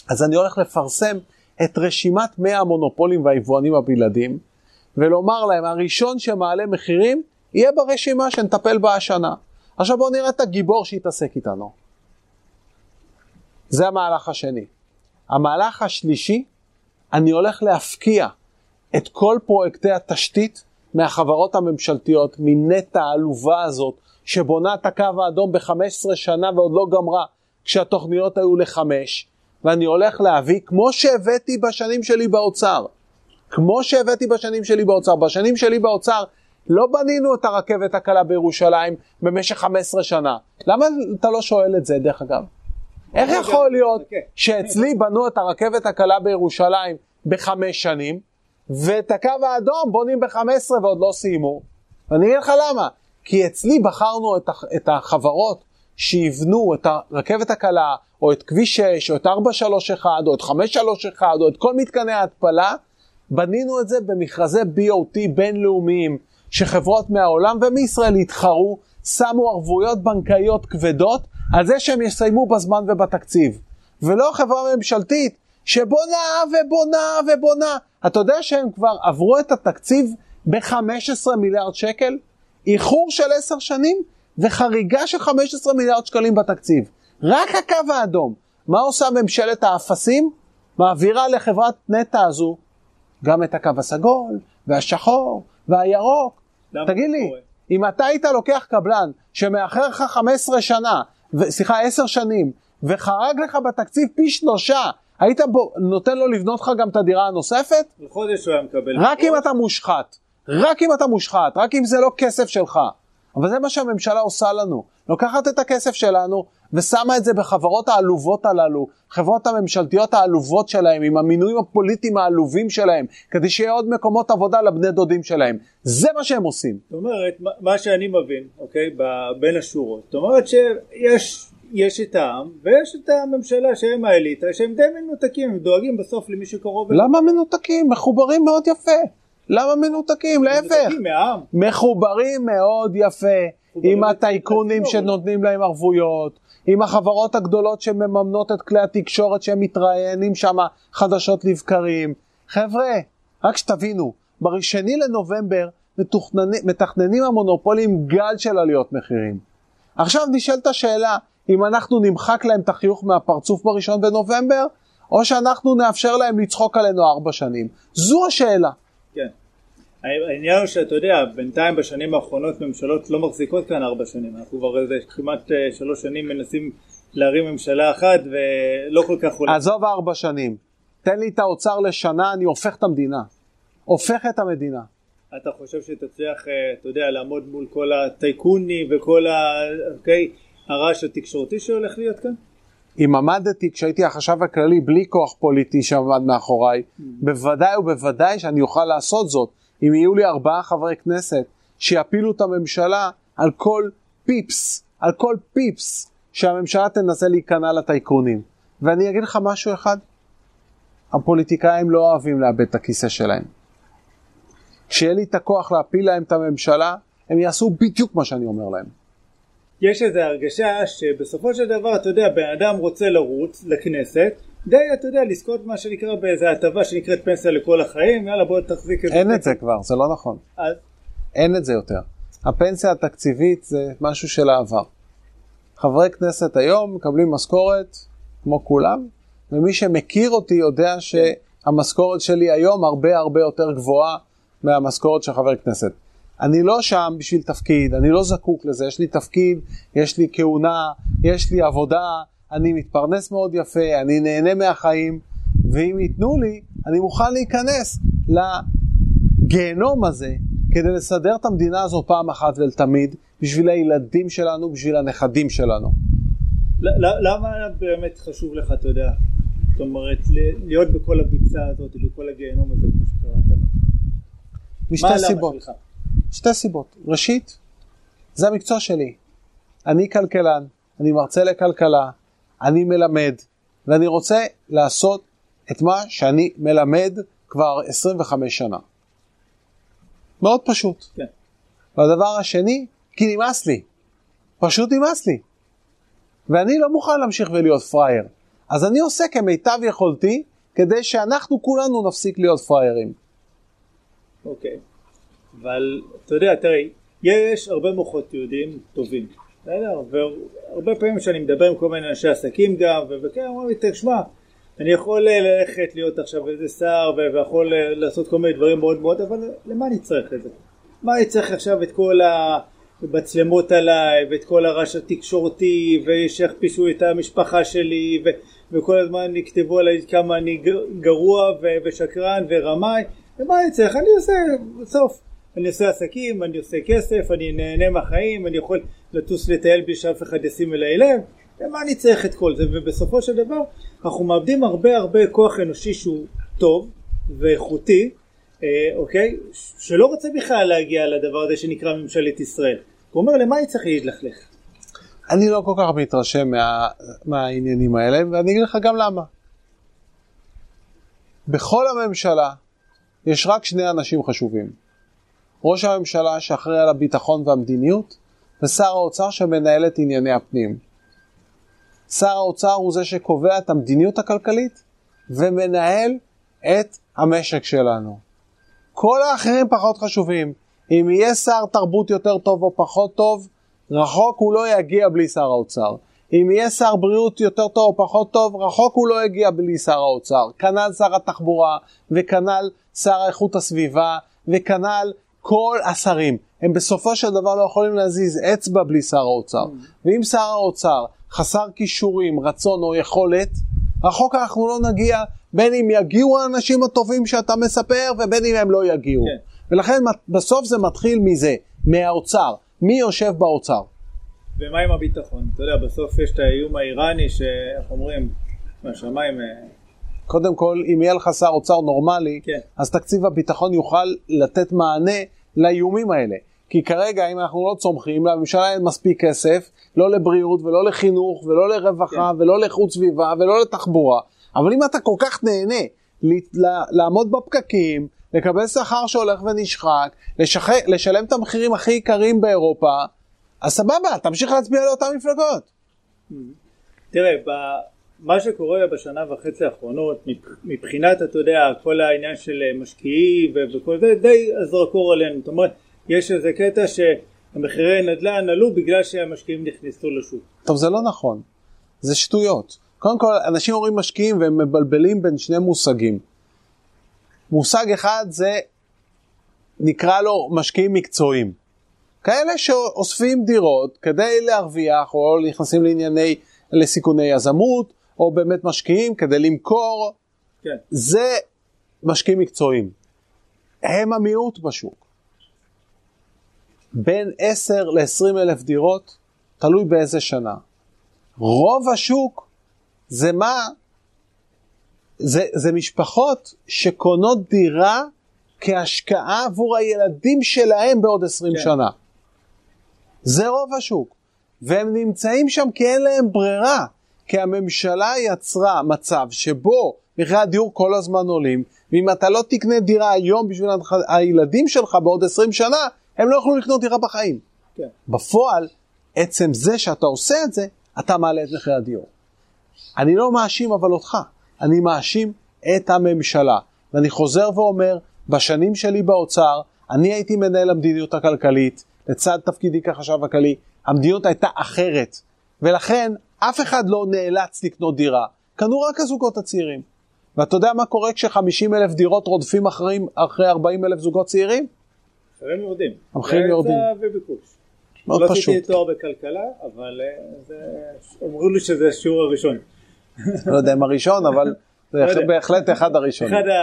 אז אני הולך לפרסם את רשימת 100 המונופולים והיבואנים הבלעדים, ולומר להם, הראשון שמעלה מחירים, יהיה ברשימה שנטפל בה השנה. עכשיו בואו נראה את הגיבור שיתעסק איתנו. זה המהלך השני. המהלך השלישי, אני הולך להפקיע את כל פרויקטי התשתית מהחברות הממשלתיות, מנטע העלובה הזאת, שבונה את הקו האדום ב-15 שנה ועוד לא גמרה, כשהתוכניות היו לחמש, ואני הולך להביא, כמו שהבאתי בשנים שלי באוצר, כמו שהבאתי בשנים שלי באוצר, בשנים שלי באוצר לא בנינו את הרכבת הקלה בירושלים במשך 15 שנה. למה אתה לא שואל את זה, דרך אגב? איך יכול להיות שאצלי בנו את הרכבת הקלה בירושלים בחמש שנים, ואת הקו האדום בונים ב-15 ועוד לא סיימו? אני אגיד לך למה. כי אצלי בחרנו את החברות שיבנו את הרכבת הקלה, או את כביש 6, או את 431, או את 531, או את כל מתקני ההתפלה, בנינו את זה במכרזי BOT בינלאומיים, שחברות מהעולם ומישראל התחרו, שמו ערבויות בנקאיות כבדות על זה שהם יסיימו בזמן ובתקציב. ולא חברה ממשלתית שבונה ובונה ובונה. אתה יודע שהם כבר עברו את התקציב ב-15 מיליארד שקל? איחור של 10 שנים וחריגה של 15 מיליארד שקלים בתקציב. רק הקו האדום. מה עושה ממשלת האפסים? מעבירה לחברת נטע הזו גם את הקו הסגול והשחור והירוק. תגיד לי, אם אתה היית לוקח קבלן שמאחר לך 15 שנה סליחה, עשר שנים, וחרג לך בתקציב פי שלושה, היית בו, נותן לו לבנות לך גם את הדירה הנוספת? בחודש הוא היה מקבל. רק אם אתה מושחת, רק אם אתה מושחת, רק אם זה לא כסף שלך. אבל זה מה שהממשלה עושה לנו. לוקחת את הכסף שלנו ושמה את זה בחברות העלובות הללו, חברות הממשלתיות העלובות שלהם, עם המינויים הפוליטיים העלובים שלהם, כדי שיהיה עוד מקומות עבודה לבני דודים שלהם. זה מה שהם עושים. זאת אומרת, מה שאני מבין, אוקיי, בין השורות, זאת אומרת שיש יש את העם ויש את הממשלה שהם האליטה שהם די מנותקים, הם דואגים בסוף למי שקרוב. למה מנותקים? מחוברים מאוד יפה. למה מנותקים? להפך. מחוברים מאוד יפה. עם הטייקונים שנותנים להם ערבויות, עם החברות הגדולות שמממנות את כלי התקשורת שהם מתראיינים שם חדשות לבקרים. חבר'ה, רק שתבינו, בראשני לנובמבר מתכננים המונופולים גל של עליות מחירים. עכשיו נשאלת השאלה, אם אנחנו נמחק להם את החיוך מהפרצוף בראשון בנובמבר, או שאנחנו נאפשר להם לצחוק עלינו ארבע שנים. זו השאלה. כן. העניין הוא שאתה יודע, בינתיים בשנים האחרונות ממשלות לא מחזיקות כאן ארבע שנים, אנחנו כבר איזה כמעט אה, שלוש שנים מנסים להרים ממשלה אחת ולא כל כך עולה. עזוב ארבע שנים, תן לי את האוצר לשנה, אני הופך את המדינה. הופך את המדינה. אתה חושב שתצליח, אה, אתה יודע, לעמוד מול כל הטייקונים וכל ה... אוקיי, הרעש התקשורתי שהולך להיות כאן? אם עמדתי כשהייתי החשב הכללי בלי כוח פוליטי שעמד מאחוריי, mm. בוודאי ובוודאי שאני אוכל לעשות זאת. אם יהיו לי ארבעה חברי כנסת שיפילו את הממשלה על כל פיפס, על כל פיפס שהממשלה תנסה להיכנע לטייקונים. ואני אגיד לך משהו אחד, הפוליטיקאים לא אוהבים לאבד את הכיסא שלהם. כשיהיה לי את הכוח להפיל להם את הממשלה, הם יעשו בדיוק מה שאני אומר להם. יש איזו הרגשה שבסופו של דבר, אתה יודע, בן אדם רוצה לרוץ לכנסת, די, אתה יודע, לזכות מה שנקרא באיזה הטבה שנקראת פנסיה לכל החיים, יאללה בוא תחזיק את זה. אין את זה כבר, זה לא נכון. אז אין את זה יותר. הפנסיה התקציבית זה משהו של העבר. חברי כנסת היום מקבלים משכורת כמו כולם, ומי שמכיר אותי יודע שהמשכורת שלי היום הרבה הרבה יותר גבוהה מהמשכורת של חבר כנסת. אני לא שם בשביל תפקיד, אני לא זקוק לזה, יש לי תפקיד, יש לי כהונה, יש לי עבודה, אני מתפרנס מאוד יפה, אני נהנה מהחיים, ואם ייתנו לי, אני מוכן להיכנס לגיהנום הזה כדי לסדר את המדינה הזו פעם אחת ולתמיד, בשביל הילדים שלנו, בשביל הנכדים שלנו. למה באמת חשוב לך, אתה יודע, זאת אומרת, להיות בכל הביצה הזאת, בכל הגיהנום הזה, כמו שקראת? משתי סיבות. שלך? שתי סיבות. ראשית, זה המקצוע שלי. אני כלכלן, אני מרצה לכלכלה, אני מלמד, ואני רוצה לעשות את מה שאני מלמד כבר 25 שנה. מאוד פשוט. כן. והדבר השני, כי נמאס לי. פשוט נמאס לי. ואני לא מוכן להמשיך ולהיות פראייר. אז אני עושה כמיטב יכולתי כדי שאנחנו כולנו נפסיק להיות פראיירים. אוקיי. אבל אתה יודע, תראה, יש הרבה מוחות יהודים טובים, בסדר? והרבה פעמים כשאני מדבר עם כל מיני אנשי עסקים גם, וכן, אומרים לי, תשמע, אני יכול אה, ללכת להיות עכשיו איזה שר ויכול אה, לעשות כל מיני דברים מאוד מאוד, אבל למה אני צריך את זה? מה אני צריך עכשיו את כל המצלמות עליי ואת כל הרעש התקשורתי ושיכפישו את המשפחה שלי ו- וכל הזמן יכתבו עליי כמה אני גרוע ו- ושקרן ורמאי ומה אני צריך? אני עושה בסוף אני עושה עסקים, אני עושה כסף, אני נהנה מהחיים, אני יכול לטוס לטייל בלי שאף אחד ישים אליי לב למה אני צריך את כל זה? ובסופו של דבר אנחנו מאבדים הרבה הרבה כוח אנושי שהוא טוב ואיכותי, אה, אוקיי? שלא רוצה בכלל להגיע לדבר הזה שנקרא ממשלת ישראל. הוא אומר למה אני צריך להתלכלך? אני לא כל כך מתרשם מה, מהעניינים האלה, ואני אגיד לך גם למה. בכל הממשלה יש רק שני אנשים חשובים. ראש הממשלה שאחראי על הביטחון והמדיניות, ושר האוצר שמנהל את ענייני הפנים. שר האוצר הוא זה שקובע את המדיניות הכלכלית ומנהל את המשק שלנו. כל האחרים פחות חשובים. אם יהיה שר תרבות יותר טוב או פחות טוב, רחוק הוא לא יגיע בלי שר האוצר. אם יהיה שר בריאות יותר טוב או פחות טוב, רחוק הוא לא יגיע בלי שר האוצר. כנ"ל שר התחבורה, וכנ"ל שר איכות הסביבה, וכנ"ל כל השרים. הם בסופו של דבר לא יכולים להזיז אצבע בלי שר האוצר. ואם שר האוצר חסר כישורים, רצון או יכולת, רחוק אנחנו לא נגיע, בין אם יגיעו האנשים הטובים שאתה מספר, ובין אם הם לא יגיעו. כן. ולכן בסוף זה מתחיל מזה, מהאוצר. מי יושב באוצר? ומה עם הביטחון? אתה יודע, בסוף יש את האיום האיראני שאיך אומרים, מהשמיים, אה, קודם כל, אם יהיה לך שר אוצר נורמלי, כן. אז תקציב הביטחון יוכל לתת מענה לאיומים האלה. כי כרגע, אם אנחנו לא צומחים, לממשלה אין מספיק כסף, לא לבריאות ולא לחינוך ולא לרווחה כן. ולא לאיכות סביבה ולא לתחבורה. אבל אם אתה כל כך נהנה ל- לעמוד בפקקים, לקבל שכר שהולך ונשחק, לשח... לשלם את המחירים הכי יקרים באירופה, אז סבבה, תמשיך להצביע לאותן מפלגות. תראה. מה שקורה בשנה וחצי האחרונות, מבח- מבחינת, אתה יודע, כל העניין של אה, משקיעים וכל זה, די הזרקור עלינו. זאת אומרת, יש איזה קטע שהמחירי נדל"ן עלו בגלל שהמשקיעים נכנסו לשוק. טוב, זה לא נכון. זה שטויות. קודם כל, אנשים אומרים משקיעים והם מבלבלים בין שני מושגים. מושג אחד זה, נקרא לו משקיעים מקצועיים. כאלה שאוספים דירות כדי להרוויח, או נכנסים לענייני, לסיכוני יזמות, או באמת משקיעים כדי למכור. כן. זה משקיעים מקצועיים. הם המיעוט בשוק. בין 10 ל-20 אלף דירות, תלוי באיזה שנה. רוב השוק זה מה? זה, זה משפחות שקונות דירה כהשקעה עבור הילדים שלהם בעוד 20 כן. שנה. זה רוב השוק. והם נמצאים שם כי אין להם ברירה. כי הממשלה יצרה מצב שבו מחירי הדיור כל הזמן עולים, ואם אתה לא תקנה דירה היום בשביל הילדים שלך בעוד 20 שנה, הם לא יוכלו לקנות דירה בחיים. כן. בפועל, עצם זה שאתה עושה את זה, אתה מעלה את מחירי הדיור. אני לא מאשים אבל אותך, אני מאשים את הממשלה. ואני חוזר ואומר, בשנים שלי באוצר, אני הייתי מנהל המדיניות הכלכלית, לצד תפקידי כחשב הכללי, המדיניות הייתה אחרת. ולכן אף אחד לא נאלץ לקנות דירה, קנו רק הזוגות הצעירים. ואתה יודע מה קורה כש-50 אלף דירות רודפים אחרי, אחרי 40 אלף זוגות צעירים? המחירים יורדים. המחירים יורדים. זה וביקוש. מאוד לא פשוט. עשיתי תואר בכלכלה, אבל אה, זה- אמרו לי שזה השיעור הראשון. לא יודע אם הראשון, אבל זה לא. בהחלט אחד הראשונים. אחד ה...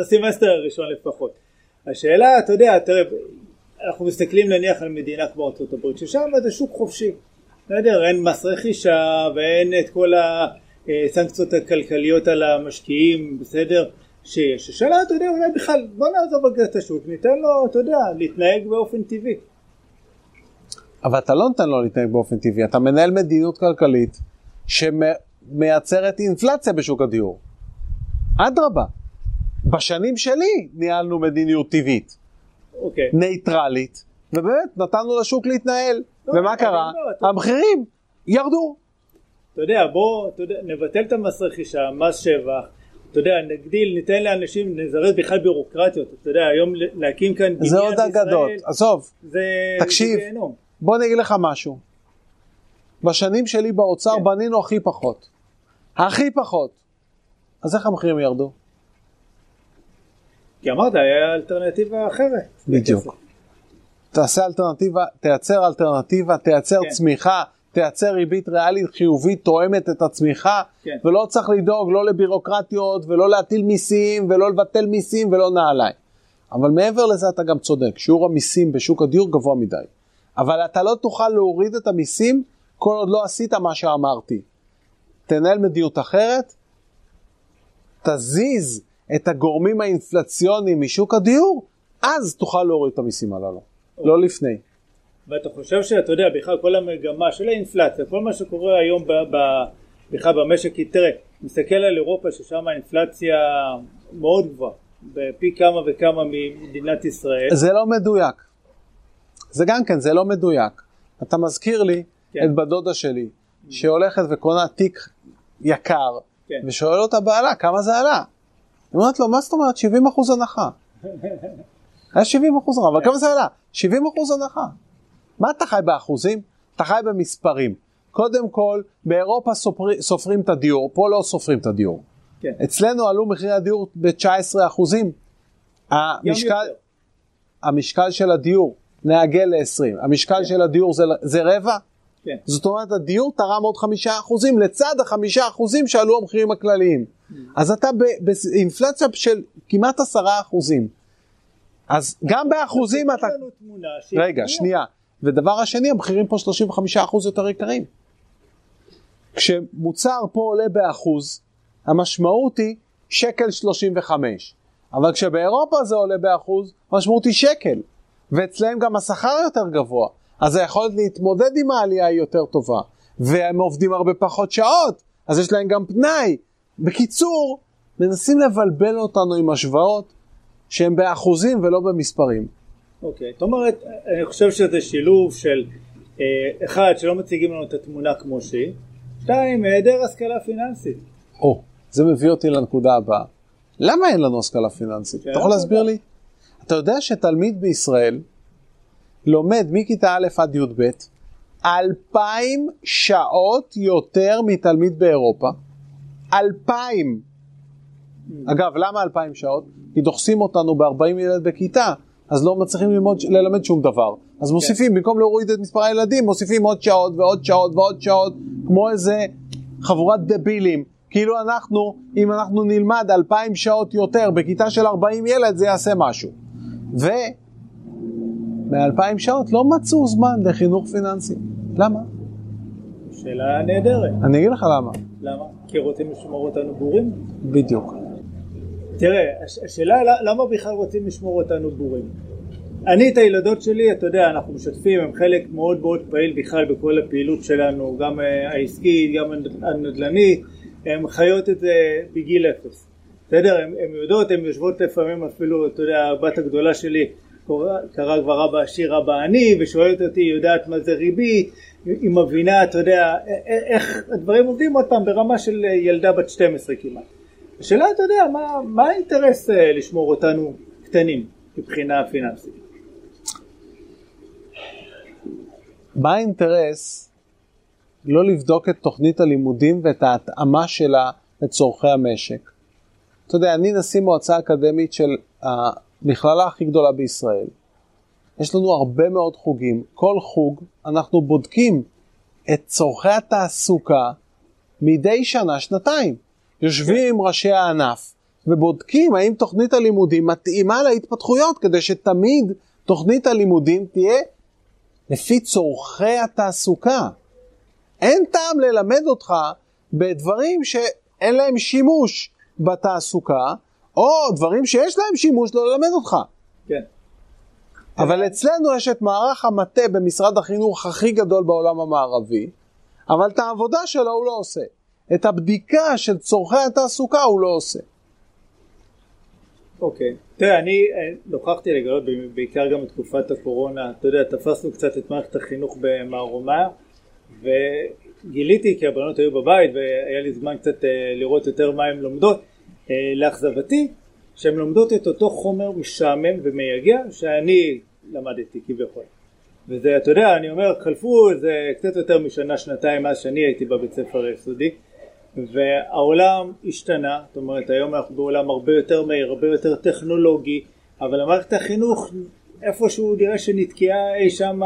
בסמסטר הראשון לפחות. השאלה, אתה יודע, תראה, אנחנו מסתכלים נניח על מדינה כמו ארצות הברית, ששם זה שוק חופשי. בסדר, אין מס רכישה ואין את כל הסנקציות הכלכליות על המשקיעים, בסדר, שיש. השאלה, אתה יודע, אולי בכלל, בוא נעזוב רגע את השוק, ניתן לו, אתה יודע, להתנהג באופן טבעי. אבל אתה לא נותן לו להתנהג באופן טבעי, אתה מנהל מדיניות כלכלית שמייצרת אינפלציה בשוק הדיור. אדרבה, בשנים שלי ניהלנו מדיניות טבעית, אוקיי. נייטרלית, ובאמת נתנו לשוק להתנהל. לא, ומה אבל קרה? לא, המחירים ירדו. אתה יודע, בוא, אתה יודע, נבטל את המס רכישה, מס שבח, אתה יודע, נגדיל, ניתן לאנשים, נזרז בכלל בירוקרטיות, אתה יודע, היום להקים כאן בניין זה עוד אגדות. עזוב, זה תקשיב. זה. בוא אני אגיד לך משהו. בשנים שלי באוצר כן. בנינו הכי פחות. הכי פחות. אז איך המחירים ירדו? כי אמרת, היה אלטרנטיבה אחרת. בדיוק. תעשה אלטרנטיבה, תייצר אלטרנטיבה, תייצר כן. צמיחה, תייצר ריבית ריאלית חיובית תואמת את הצמיחה, כן. ולא צריך לדאוג לא לבירוקרטיות ולא להטיל מיסים ולא לבטל מיסים ולא נעליים. אבל מעבר לזה אתה גם צודק, שיעור המיסים בשוק הדיור גבוה מדי. אבל אתה לא תוכל להוריד את המיסים כל עוד לא עשית מה שאמרתי. תנהל מדיניות אחרת, תזיז את הגורמים האינפלציוניים משוק הדיור, אז תוכל להוריד את המיסים הללו, לא לפני. ואתה חושב שאתה יודע, בכלל כל המגמה של האינפלציה, כל מה שקורה היום בכלל במשק, כי תראה, מסתכל על אירופה ששם האינפלציה מאוד גבוהה, בפי כמה וכמה ממדינת ישראל. זה לא מדויק. זה גם כן, זה לא מדויק. אתה מזכיר לי כן. את בת דודה שלי, שהולכת וקונה תיק יקר, כן. ושואל אותה בעלה, כמה זה עלה? היא אומרת לו, מה זאת אומרת, 70 אחוז הנחה. היה 70 אחוז הנחה, אבל כמה זה עלה? 70 אחוז הנחה. מה אתה חי באחוזים? אתה חי במספרים. קודם כל, באירופה סופרי, סופרים את הדיור, פה לא סופרים את הדיור. כן. אצלנו עלו מחירי הדיור ב-19 אחוזים. המשקל. המשקל של הדיור נעגל ל-20, המשקל של הדיור זה, זה רבע, כן. זאת אומרת הדיור תרם עוד חמישה אחוזים לצד החמישה אחוזים שעלו המחירים הכלליים. אז אתה באינפלציה של כמעט עשרה אחוזים. אז גם באחוזים אתה... רגע. שנייה. ודבר השני, המחירים פה 35% יותר יקרים. כשמוצר פה עולה באחוז, המשמעות היא שקל 35. אבל כשבאירופה זה עולה באחוז, המשמעות היא שקל. ואצלהם גם השכר יותר גבוה. אז היכולת להתמודד עם העלייה היא יותר טובה. והם עובדים הרבה פחות שעות, אז יש להם גם פנאי. בקיצור, מנסים לבלבל אותנו עם השוואות שהן באחוזים ולא במספרים. אוקיי, זאת אומרת, אני חושב שזה שילוב של אה, אחד, שלא מציגים לנו את התמונה כמו שהיא, שתיים, היעדר השכלה פיננסית. או, זה מביא אותי לנקודה הבאה. למה אין לנו השכלה פיננסית? אתה יכול להסביר טובה. לי? אתה יודע שתלמיד בישראל לומד מכיתה א' עד י"ב אלפיים שעות יותר מתלמיד באירופה? אלפיים. אגב, למה אלפיים שעות? כי דוחסים אותנו ב-40 ילד בכיתה, אז לא מצליחים ללמוד, ללמד שום דבר. אז מוסיפים, במקום להוריד את מספר הילדים, מוסיפים עוד שעות ועוד שעות ועוד שעות, כמו איזה חבורת דבילים. כאילו אנחנו, אם אנחנו נלמד אלפיים שעות יותר בכיתה של 40 ילד, זה יעשה משהו. ומאלפיים שעות לא מצאו זמן לחינוך פיננסי. למה? שאלה נהדרת. אני אגיד לך למה. למה? כי רוצים לשמור אותנו בורים? בדיוק. תראה, הש- השאלה למה בכלל רוצים לשמור אותנו בורים? אני את הילדות שלי, אתה יודע, אנחנו משתפים, הם חלק מאוד מאוד פעיל בכלל בכל הפעילות שלנו, גם אה, העסקית, גם הנד- הנדל"נית, הן חיות את זה בגיל אפס. בסדר? הן יודעות, הן יושבות לפעמים אפילו, אתה יודע, הבת הגדולה שלי קרא כבר אבא עשיר אבא עני, ושואלת אותי, יודעת מה זה ריבית, היא מבינה, אתה יודע, איך הדברים עובדים עוד פעם ברמה של ילדה בת 12 כמעט. השאלה, אתה יודע, מה, מה האינטרס אה, לשמור אותנו קטנים מבחינה פיננסית? מה האינטרס לא לבדוק את תוכנית הלימודים ואת ההתאמה שלה לצורכי המשק? אתה יודע, אני נשיא מועצה אקדמית של המכללה הכי גדולה בישראל. יש לנו הרבה מאוד חוגים. כל חוג אנחנו בודקים את צורכי התעסוקה מדי שנה, שנתיים. יושבים ראשי הענף ובודקים האם תוכנית הלימודים מתאימה להתפתחויות כדי שתמיד תוכנית הלימודים תהיה לפי צורכי התעסוקה. אין טעם ללמד אותך בדברים שאין להם שימוש בתעסוקה, או דברים שיש להם שימוש לא ללמד אותך. כן. אבל אצלנו יש את מערך המטה במשרד החינוך הכי גדול בעולם המערבי, אבל את העבודה שלו הוא לא עושה. את הבדיקה של צורכי התעסוקה הוא לא עושה. אוקיי. תראה, אני אה, נוכחתי לגלות בעיקר גם בתקופת הקורונה, אתה יודע, תפסנו קצת את מערכת החינוך במערומה, וגיליתי כי הבנות היו בבית והיה לי זמן קצת אה, לראות יותר מה הן לומדות. אה, לאכזבתי, שהן לומדות את אותו חומר משעמם ומייגע שאני למדתי כביכול. וזה, אתה יודע, אני אומר, חלפו איזה קצת יותר משנה, שנתיים מאז שאני הייתי בבית ספר היסודי, והעולם השתנה, זאת אומרת, היום אנחנו בעולם הרבה יותר מהיר, הרבה יותר טכנולוגי, אבל המערכת החינוך איפשהו נראה שנתקעה אי שם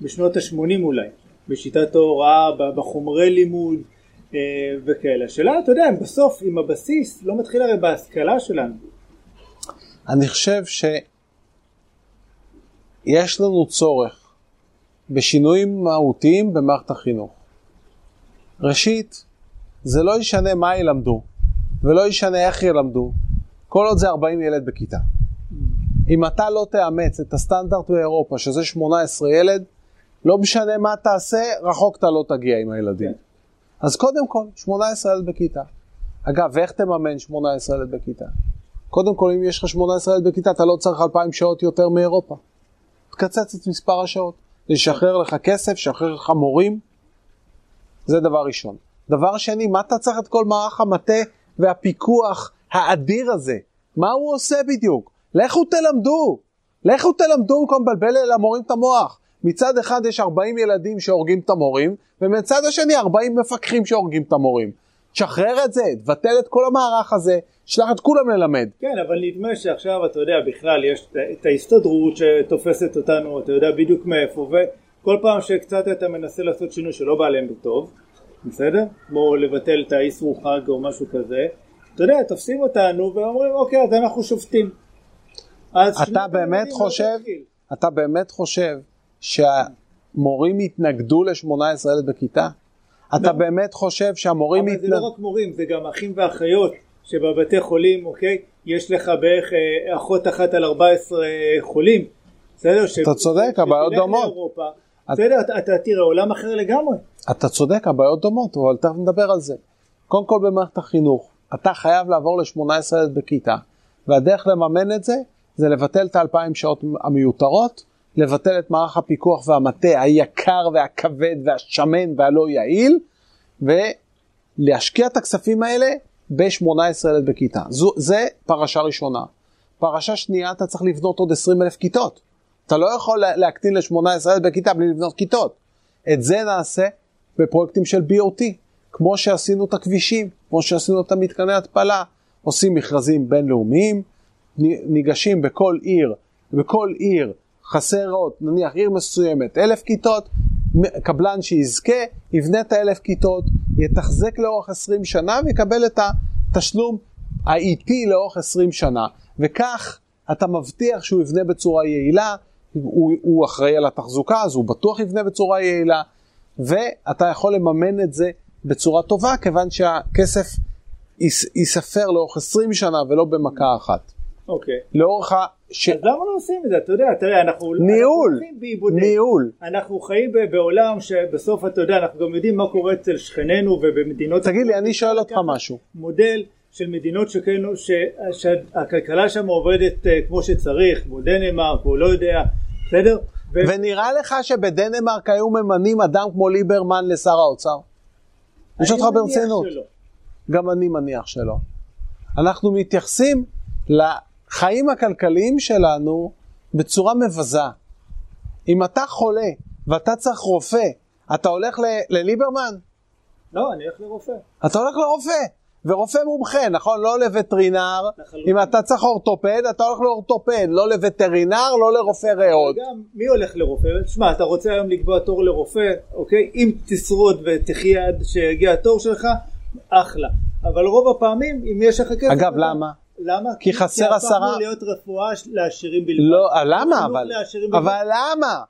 בשנות ה-80 אולי, בשיטת ההוראה, בחומרי לימוד אה, וכאלה. השאלה, אתה יודע, בסוף, אם הבסיס לא מתחיל הרי בהשכלה שלנו. אני חושב שיש לנו צורך בשינויים מהותיים במערכת החינוך. ראשית, זה לא ישנה מה ילמדו, ולא ישנה איך ילמדו, כל עוד זה 40 ילד בכיתה. אם אתה לא תאמץ את הסטנדרט באירופה, שזה 18 ילד, לא משנה מה תעשה, רחוק אתה לא תגיע עם הילדים. כן. אז קודם כל, 18 ילד בכיתה. אגב, ואיך תממן 18 ילד בכיתה? קודם כל, אם יש לך 18 ילד בכיתה, אתה לא צריך 2,000 שעות יותר מאירופה. תקצץ את מספר השעות. לשחרר לך כסף, לשחרר לך מורים. זה דבר ראשון. דבר שני, מה אתה צריך את כל מערך המטה והפיקוח האדיר הזה? מה הוא עושה בדיוק? לכו תלמדו. לכו תלמדו במקום לבלבל למורים את המוח. מצד אחד יש 40 ילדים שהורגים את המורים, ומצד השני 40 מפקחים שהורגים את המורים. תשחרר את זה, תבטל את כל המערך הזה, שלח את כולם ללמד. כן, אבל נדמה שעכשיו, אתה יודע, בכלל יש את ההסתדרות שתופסת אותנו, אתה יודע בדיוק מאיפה, וכל פעם שקצת אתה מנסה לעשות שינוי שלא בא להם בטוב, בסדר? כמו לבטל את האיסרו חג או משהו כזה, אתה יודע, תופסים אותנו ואומרים, אוקיי, אז אנחנו שופטים. אתה באמת חושב, אתה באמת חושב שהמורים יתנגדו ל-18 ילד בכיתה? אתה לא. באמת חושב שהמורים... אבל זה לא רק מורים, זה גם אחים ואחיות שבבתי חולים, אוקיי? יש לך בערך אה, אחות אחת על 14 חולים, בסדר? אתה צודק, הבעיות דומות. בסדר, אתה תראה עולם אחר לגמרי. אתה צודק, הבעיות דומות, אבל תכף נדבר על זה. קודם כל במערכת החינוך, אתה חייב לעבור ל-18 ילד בכיתה, והדרך לממן את זה, זה לבטל את האלפיים שעות המיותרות, לבטל את מערך הפיקוח והמטה היקר והכבד והשמן והלא יעיל, ולהשקיע את הכספים האלה ב-18 ילד בכיתה. זו, זה פרשה ראשונה. פרשה שנייה, אתה צריך לבנות עוד 20 אלף כיתות. אתה לא יכול להקטין ל-18 ילד בכיתה בלי לבנות כיתות. את זה נעשה בפרויקטים של BOT, כמו שעשינו את הכבישים, כמו שעשינו את המתקני התפלה, עושים מכרזים בינלאומיים, ניגשים בכל עיר, בכל עיר חסרות, נניח עיר מסוימת, אלף כיתות, קבלן שיזכה, יבנה את האלף כיתות, יתחזק לאורך 20 שנה ויקבל את התשלום האיטי לאורך 20 שנה. וכך אתה מבטיח שהוא יבנה בצורה יעילה, הוא, הוא אחראי על התחזוקה, אז הוא בטוח יבנה בצורה יעילה, ואתה יכול לממן את זה בצורה טובה, כיוון שהכסף ייספר לאורך 20 שנה ולא במכה אחת. אוקיי. לאורך ה... ש... אז למה לא עושים את זה? אתה יודע, תראה, אנחנו... ניהול, אנחנו ניהול. אנחנו חיים בעולם שבסוף, אתה יודע, אנחנו גם יודעים מה קורה אצל שכנינו ובמדינות... תגיד לי, אני שואל אותך משהו. מודל של מדינות שכאילו, שהכלכלה שם עובדת אה, כמו שצריך, כמו דנמרק, או לא יודע, בסדר? ו... ונראה לך שבדנמרק היו ממנים אדם כמו ליברמן לשר האוצר? אני שואל אותך ברצינות. גם אני מניח שלא. אנחנו מתייחסים לחיים הכלכליים שלנו בצורה מבזה. אם אתה חולה ואתה צריך רופא, אתה הולך ל- לליברמן? לא, אני הולך לרופא. אתה הולך לרופא, ורופא מומחה, נכון? לא לווטרינר. אם אתה צריך אורתופד, אתה הולך לאורתופד, לא לווטרינר, לא לרופא ריאות. גם מי הולך לרופא? תשמע, אתה רוצה היום לקבוע תור לרופא, אוקיי? אם תשרוד ותחיה עד שיגיע התור שלך, אחלה. אבל רוב הפעמים, אם יש לך כסף... אגב, למה? למה? כי חסר כי עשרה- הפכנו להיות רפואה לעשירים בלבד. לא, אה, למה? אבל. אבל למה?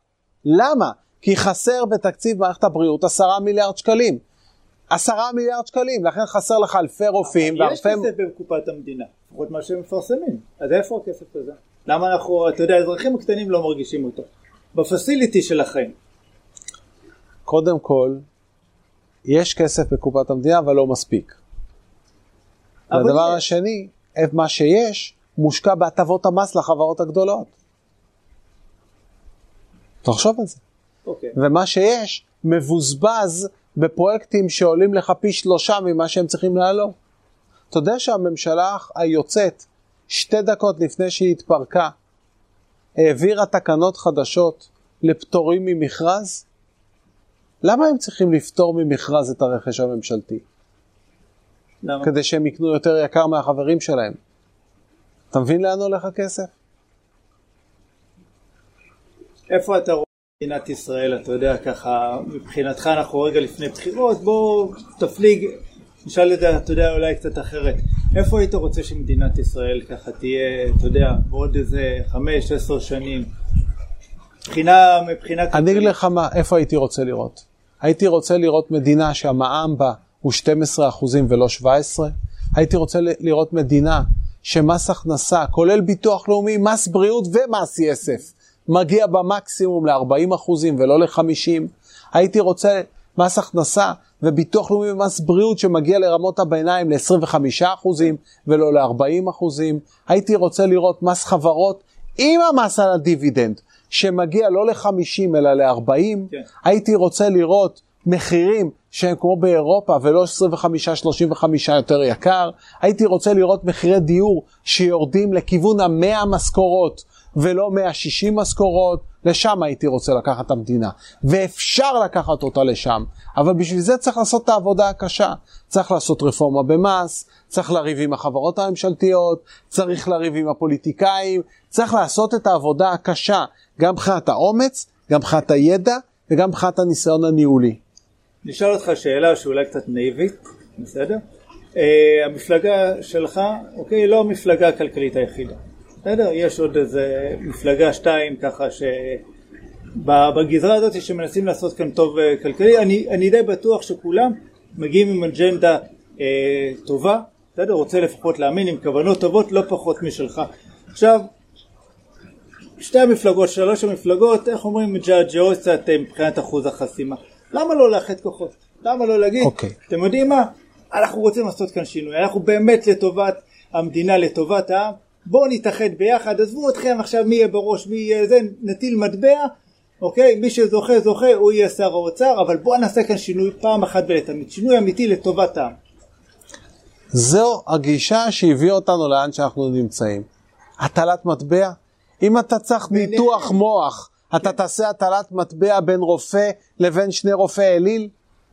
למה? כי חסר בתקציב מערכת הבריאות עשרה מיליארד שקלים. עשרה מיליארד שקלים, לכן חסר לך אלפי רופאים יש ואלפי... כסף בקופת המדינה, לפחות מה שהם מפרסמים. אז איפה הכסף הזה? למה אנחנו, אתה יודע, האזרחים הקטנים לא מרגישים אותו. בפסיליטי של החיים. קודם כל, יש כסף בקופת המדינה, אבל לא מספיק. אבל והדבר יש. השני, מה שיש, מושקע בהטבות המס לחברות הגדולות. תחשוב על זה. אוקיי. ומה שיש מבוזבז בפרויקטים שעולים לך פי שלושה ממה שהם צריכים לעלות. אתה יודע שהממשלה היוצאת, שתי דקות לפני שהיא התפרקה, העבירה תקנות חדשות לפטורים ממכרז? למה הם צריכים לפטור ממכרז את הרכש הממשלתי? למה? כדי שהם יקנו יותר יקר מהחברים שלהם. אתה מבין לאן הולך הכסף? איפה אתה רואה מדינת ישראל, אתה יודע, ככה, מבחינתך אנחנו רגע לפני בחירות, בוא תפליג, נשאל את זה, אתה יודע, אולי קצת אחרת. איפה היית רוצה שמדינת ישראל ככה תהיה, אתה יודע, בעוד איזה חמש, עשר שנים? מבחינה, מבחינה אני אגיד לך מה, איפה הייתי רוצה לראות. הייתי רוצה לראות מדינה שהמע"מ בה הוא 12% ולא 17%. הייתי רוצה לראות מדינה שמס הכנסה, כולל ביטוח לאומי, מס בריאות ומס יסף, מגיע במקסימום ל-40% ולא ל-50%. הייתי רוצה מס הכנסה וביטוח לאומי ומס בריאות שמגיע לרמות הביניים ל-25% ולא ל-40%. הייתי רוצה לראות מס חברות עם המס על הדיבידנד, שמגיע לא ל-50 אלא ל-40. כן. הייתי רוצה לראות מחירים שהם כמו באירופה ולא 25-35 יותר יקר. הייתי רוצה לראות מחירי דיור שיורדים לכיוון ה-100 משכורות ולא 160 משכורות. לשם הייתי רוצה לקחת את המדינה, ואפשר לקחת אותה לשם, אבל בשביל זה צריך לעשות את העבודה הקשה. צריך לעשות רפורמה במס, צריך לריב עם החברות הממשלתיות, צריך לריב עם הפוליטיקאים, צריך לעשות את העבודה הקשה, גם מבחינת האומץ, גם מבחינת הידע וגם מבחינת הניסיון הניהולי. נשאל אותך שאלה שאולי קצת נאיבית, בסדר? Uh, המפלגה שלך, אוקיי, לא המפלגה הכלכלית היחידה, בסדר? יש עוד איזה מפלגה שתיים ככה ש... בגזרה הזאת שמנסים לעשות כאן טוב אה, כלכלי, אני, אני די בטוח שכולם מגיעים עם אג'נדה אה, טובה, בסדר? רוצה לפחות להאמין עם כוונות טובות לא פחות משלך. עכשיו, שתי המפלגות, שלוש המפלגות, איך אומרים, מג'עג'עות קצת מבחינת אחוז החסימה. למה לא לאחד כוחות? למה לא להגיד, אוקיי. אתם יודעים מה? אנחנו רוצים לעשות כאן שינוי, אנחנו באמת לטובת המדינה, לטובת העם, בואו נתאחד ביחד, עזבו אתכם עכשיו מי יהיה בראש, מי יהיה זה, נטיל מטבע, אוקיי? מי שזוכה זוכה, הוא יהיה שר האוצר, אבל בואו נעשה כאן שינוי פעם אחת ולתמיד, שינוי אמיתי לטובת העם. זו הגישה שהביאה אותנו לאן שאנחנו נמצאים. הטלת מטבע? אם אתה צריך ניתוח מוח, אתה תעשה הטלת מטבע בין רופא לבין שני רופאי אליל?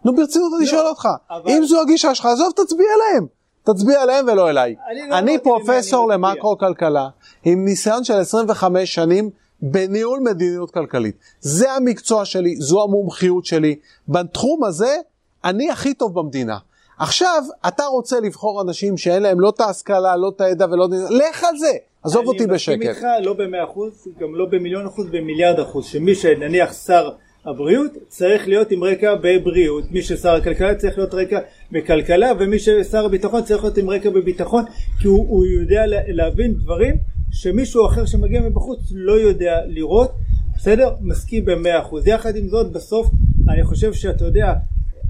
נו ברצינות אני שואל אותך, אם זו הגישה שלך, עזוב תצביע להם. תצביע עליהם ולא אליי. אני לא אני אמרתי פרופסור למי אני מצביע. למקרו כלכלה, עם ניסיון של 25 שנים בניהול מדיניות כלכלית. זה המקצוע שלי, זו המומחיות שלי. בתחום הזה, אני הכי טוב במדינה. עכשיו, אתה רוצה לבחור אנשים שאין להם לא את ההשכלה, לא את הידע ולא. לך על זה, עזוב אותי אני מסכים בשקט. איתך לא במאה אחוז, גם לא במיליון אחוז, במיליארד אחוז, שמי שנניח שר הבריאות צריך להיות עם רקע בבריאות, מי ששר הכלכלה צריך להיות רקע בכלכלה, ומי ששר הביטחון צריך להיות עם רקע בביטחון, כי הוא, הוא יודע לה- להבין דברים שמישהו אחר שמגיע מבחוץ לא יודע לראות, בסדר? מסכים במאה אחוז. יחד עם זאת, בסוף אני חושב שאתה יודע,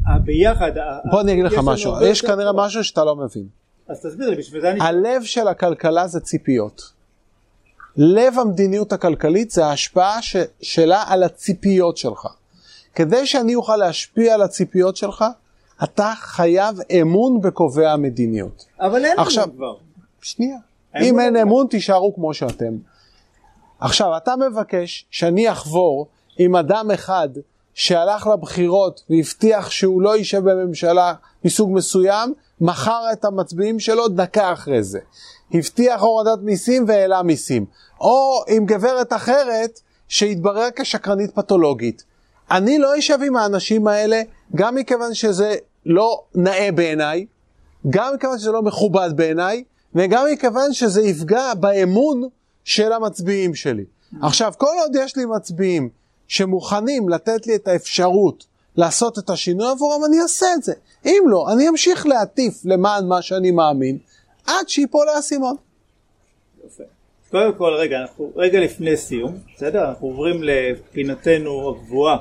הביחד, בוא אני אגיד לך משהו, יש כנראה. משהו שאתה לא מבין. אז תסביר לי, בשביל זה אני... הלב של הכלכלה זה ציפיות. לב המדיניות הכלכלית זה ההשפעה ש, שלה על הציפיות שלך. כדי שאני אוכל להשפיע על הציפיות שלך, אתה חייב אמון בקובעי המדיניות. אבל אין עכשיו- לנו כבר. שנייה. האמון אם אין. אמון, תישארו כמו שאתם. עכשיו, אתה מבקש שאני אחבור עם אדם אחד שהלך לבחירות והבטיח שהוא לא יישב בממשלה מסוג מסוים, מכר את המצביעים שלו דקה אחרי זה. הבטיח הורדת מיסים והעלה מיסים. או עם גברת אחרת שהתברר כשקרנית פתולוגית. אני לא אשב עם האנשים האלה, גם מכיוון שזה לא נאה בעיניי, גם מכיוון שזה לא מכובד בעיניי, וגם מכיוון שזה יפגע באמון של המצביעים שלי. עכשיו, כל עוד יש לי מצביעים שמוכנים לתת לי את האפשרות לעשות את השינוי עבורם, אני אעשה את זה. אם לא, אני אמשיך להטיף למען מה שאני מאמין, עד שיפול האסימון. יפה. קודם כל, רגע, אנחנו רגע לפני סיום, בסדר? אנחנו עוברים לפינתנו הקבועה,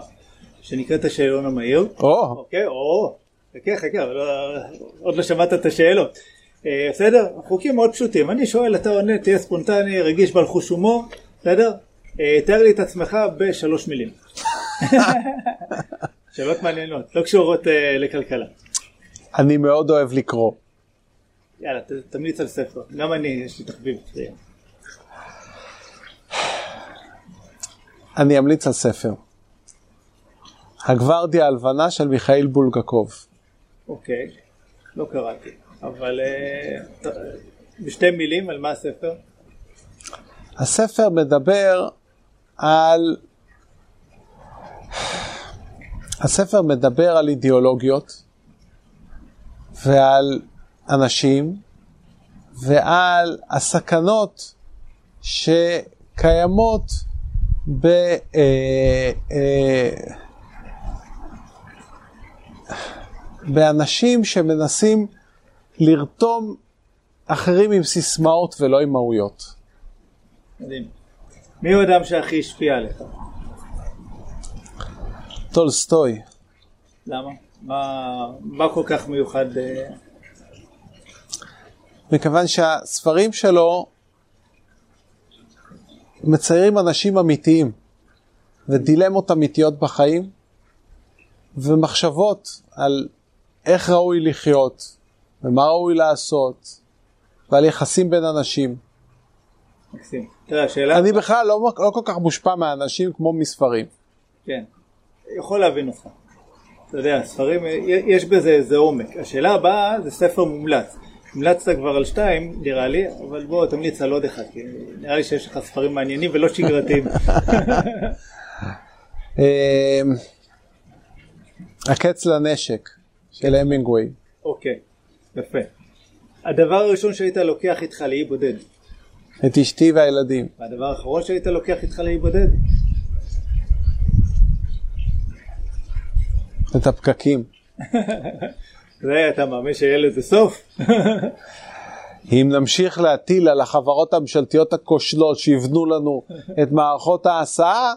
שנקראת השאלון המהיר. או, אוקיי, או, חכה, חכה, אבל לא- עוד לא שמעת את השאלות. אה, בסדר? חוקים מאוד פשוטים. אני שואל, אתה עונה, תהיה ספונטני, רגיש בעל חוש הומור, בסדר? אה, תאר לי את עצמך בשלוש מילים. שאלות מעניינות, לא קשורות אה, לכלכלה. אני מאוד אוהב לקרוא. יאללה, ת- תמליץ על ספר. גם אני, יש לי תחביב. אני אמליץ על ספר. הגוורדיה הלבנה של מיכאל בולגקוב. אוקיי, לא קראתי. אבל ת- בשתי מילים, על מה הספר? הספר מדבר על... הספר מדבר על אידיאולוגיות ועל אנשים ועל הסכנות שקיימות ב... אה, אה, באנשים שמנסים לרתום אחרים עם סיסמאות ולא עם מהויות. מדהים. מי הוא האדם שהכי השפיע עליך? טולסטוי. למה? מה, מה כל כך מיוחד? אה, מכיוון שהספרים שלו מציירים אנשים אמיתיים ודילמות אמיתיות בחיים ומחשבות על איך ראוי לחיות ומה ראוי לעשות ועל יחסים בין אנשים. מקסים. תראה, השאלה... אני בכלל לא, לא כל כך מושפע מהאנשים כמו מספרים. כן. יכול להבין אותך. אתה יודע, ספרים, יש בזה איזה עומק. השאלה הבאה זה ספר מומלץ. המלצת כבר על שתיים, נראה לי, אבל בוא תמליץ על עוד אחד, כי נראה לי שיש לך ספרים מעניינים ולא שגרתיים. אה, הקץ לנשק של המינגווי. אוקיי, יפה. הדבר הראשון שהיית לוקח איתך לאי בודד, את אשתי והילדים. והדבר האחרון שהיית לוקח איתך לאי בודד, את הפקקים. זה אתה מאמין שיהיה לזה סוף? אם נמשיך להטיל על החברות הממשלתיות הכושלות שיבנו לנו את מערכות ההסעה,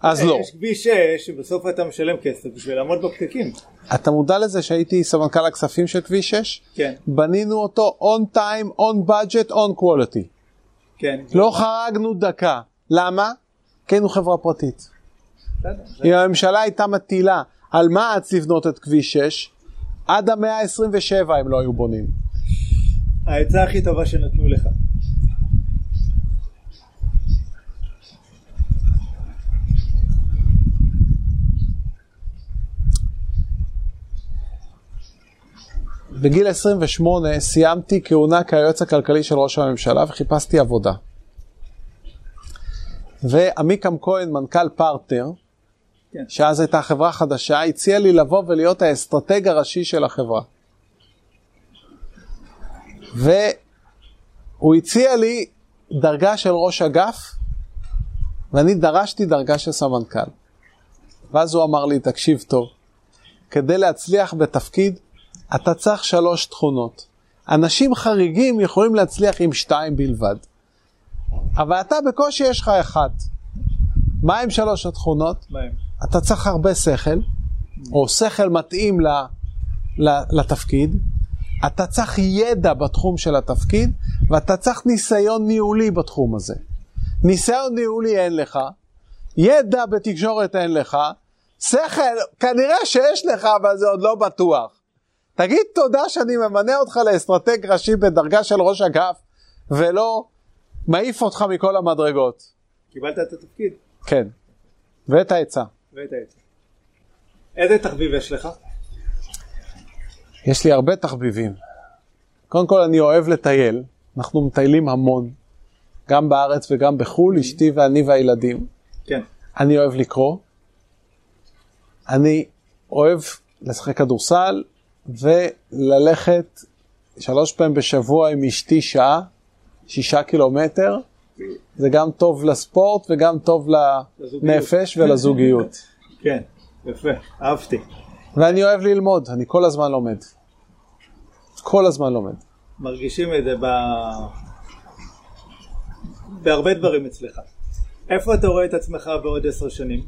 אז לא. יש כביש 6 שבסוף אתה משלם כסף בשביל לעמוד בפקקים. אתה מודע לזה שהייתי סמנכ"ל הכספים של כביש 6? כן, בנינו אותו on time, on budget, on quality. כן. לא חרגנו דקה. למה? כי היינו חברה פרטית. אם הממשלה הייתה מטילה על מע"צ לבנות את כביש 6, עד המאה ה-27 הם לא היו בונים. העצה הכי טובה שנתנו לך. בגיל 28 סיימתי כהונה כהיועץ הכלכלי של ראש הממשלה וחיפשתי עבודה. ועמיקם כהן, מנכ"ל פרטנר, כן. שאז הייתה חברה חדשה, הציע לי לבוא ולהיות האסטרטג הראשי של החברה. והוא הציע לי דרגה של ראש אגף, ואני דרשתי דרגה של סמנכ"ל. ואז הוא אמר לי, תקשיב טוב, כדי להצליח בתפקיד, אתה צריך שלוש תכונות. אנשים חריגים יכולים להצליח עם שתיים בלבד. אבל אתה בקושי יש לך אחת. מה עם שלוש התכונות? מה הם? אתה צריך הרבה שכל, או שכל מתאים ל, ל, לתפקיד, אתה צריך ידע בתחום של התפקיד, ואתה צריך ניסיון ניהולי בתחום הזה. ניסיון ניהולי אין לך, ידע בתקשורת אין לך, שכל כנראה שיש לך, אבל זה עוד לא בטוח. תגיד תודה שאני ממנה אותך לאסטרטג ראשי בדרגה של ראש אגף, ולא מעיף אותך מכל המדרגות. קיבלת את התפקיד כן. ואת העצה. ואת העצה. איזה תחביב יש לך? יש לי הרבה תחביבים. קודם כל אני אוהב לטייל, אנחנו מטיילים המון, גם בארץ וגם בחו"ל, אשתי ואני והילדים. כן. אני אוהב לקרוא, אני אוהב לשחק כדורסל וללכת שלוש פעמים בשבוע עם אשתי שעה, שישה קילומטר. זה גם טוב לספורט וגם טוב לנפש ולזוגיות. כן, יפה, אהבתי. ואני אוהב ללמוד, אני כל הזמן לומד. כל הזמן לומד. מרגישים את זה ב... בהרבה דברים אצלך. איפה אתה רואה את עצמך בעוד עשר שנים?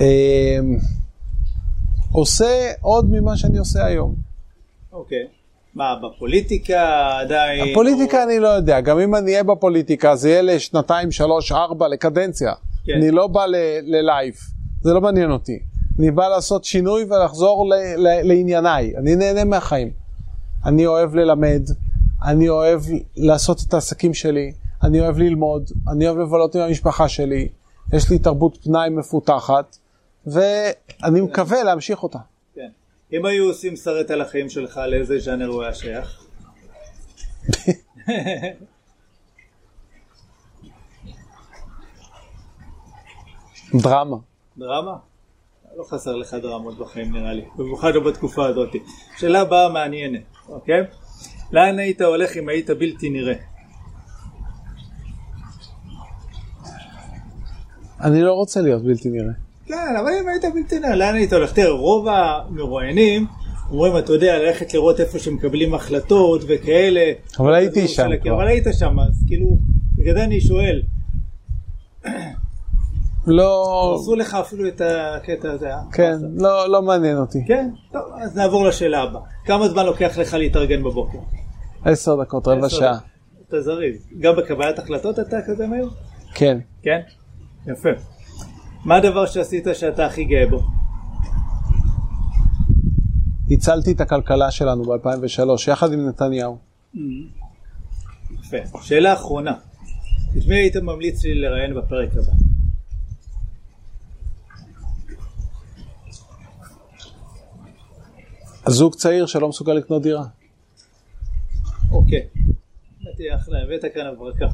אמ, עושה עוד ממה שאני עושה היום. אוקיי. מה, בפוליטיקה עדיין? הפוליטיקה אני לא יודע, גם אם אני אהיה בפוליטיקה זה יהיה לשנתיים, שלוש, ארבע, לקדנציה. כן. אני לא בא ללייב, זה לא מעניין אותי. אני בא לעשות שינוי ולחזור ל- ל- לענייניי, אני נהנה מהחיים. אני אוהב ללמד, אני אוהב לעשות את העסקים שלי, אני אוהב ללמוד, אני אוהב לבלות עם המשפחה שלי, יש לי תרבות פנאי מפותחת, ואני מקווה להמשיך אותה. אם היו עושים סרט על החיים שלך, לאיזה ז'אנר הוא היה שייך? דרמה. דרמה? לא חסר לך דרמות בחיים נראה לי, במיוחד לא בתקופה הזאת. שאלה הבאה מעניינת, אוקיי? לאן היית הולך אם היית בלתי נראה? אני לא רוצה להיות בלתי נראה. כן, אבל אם היית בלתי נראה, לאן היית הולך? תראה, רוב המרואיינים אומרים, אתה יודע, ללכת לראות איפה שמקבלים החלטות וכאלה. אבל הייתי כדור שם כבר. אבל היית שם, אז כאילו, בגלל אני שואל, לא, עשו לך אפילו את הקטע הזה, אה? כן, לא, לא מעניין אותי. כן? טוב, אז נעבור לשאלה הבאה. כמה זמן לוקח לך להתארגן בבוקר? עשר דקות, רבע שעה. אתה זריז. גם בקבלת החלטות אתה כזה מהיר? כן. כן? יפה. מה הדבר שעשית שאתה הכי גאה בו? הצלתי את הכלכלה שלנו ב-2003, יחד עם נתניהו. יפה. שאלה אחרונה. את מי היית ממליץ לי לראיין בפרק הבא? זוג צעיר שלא מסוגל לקנות דירה. אוקיי. נתתי אחלה, הבאת כאן הברקה.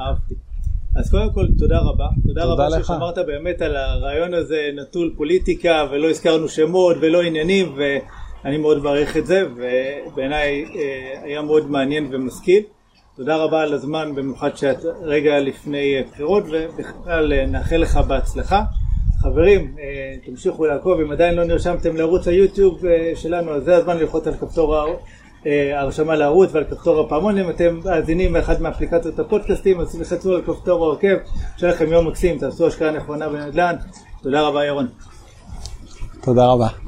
אהבתי. אז קודם כל, תודה רבה. תודה תודה רבה לך. ששמרת באמת על הרעיון הזה נטול פוליטיקה, ולא הזכרנו שמות ולא עניינים, ואני מאוד מעריך את זה, ובעיניי אה, היה מאוד מעניין ומשכיל. תודה רבה על הזמן, במיוחד שאת רגע לפני בחירות, ובכלל אה, נאחל לך בהצלחה. חברים, אה, תמשיכו לעקוב, אם עדיין לא נרשמתם לערוץ היוטיוב שלנו, אז זה הזמן ללחוץ על כפתור אה, ההרשמה לערוץ ועל כפתור הפעמון, אם אתם מאזינים באחד מאפליקציות הפודקאסטים, אז תלחצו על כפתור העוקב, שיהיה לכם יום מקסים, תעשו השקעה נכונה בנדל"ן. תודה רבה ירון. תודה רבה.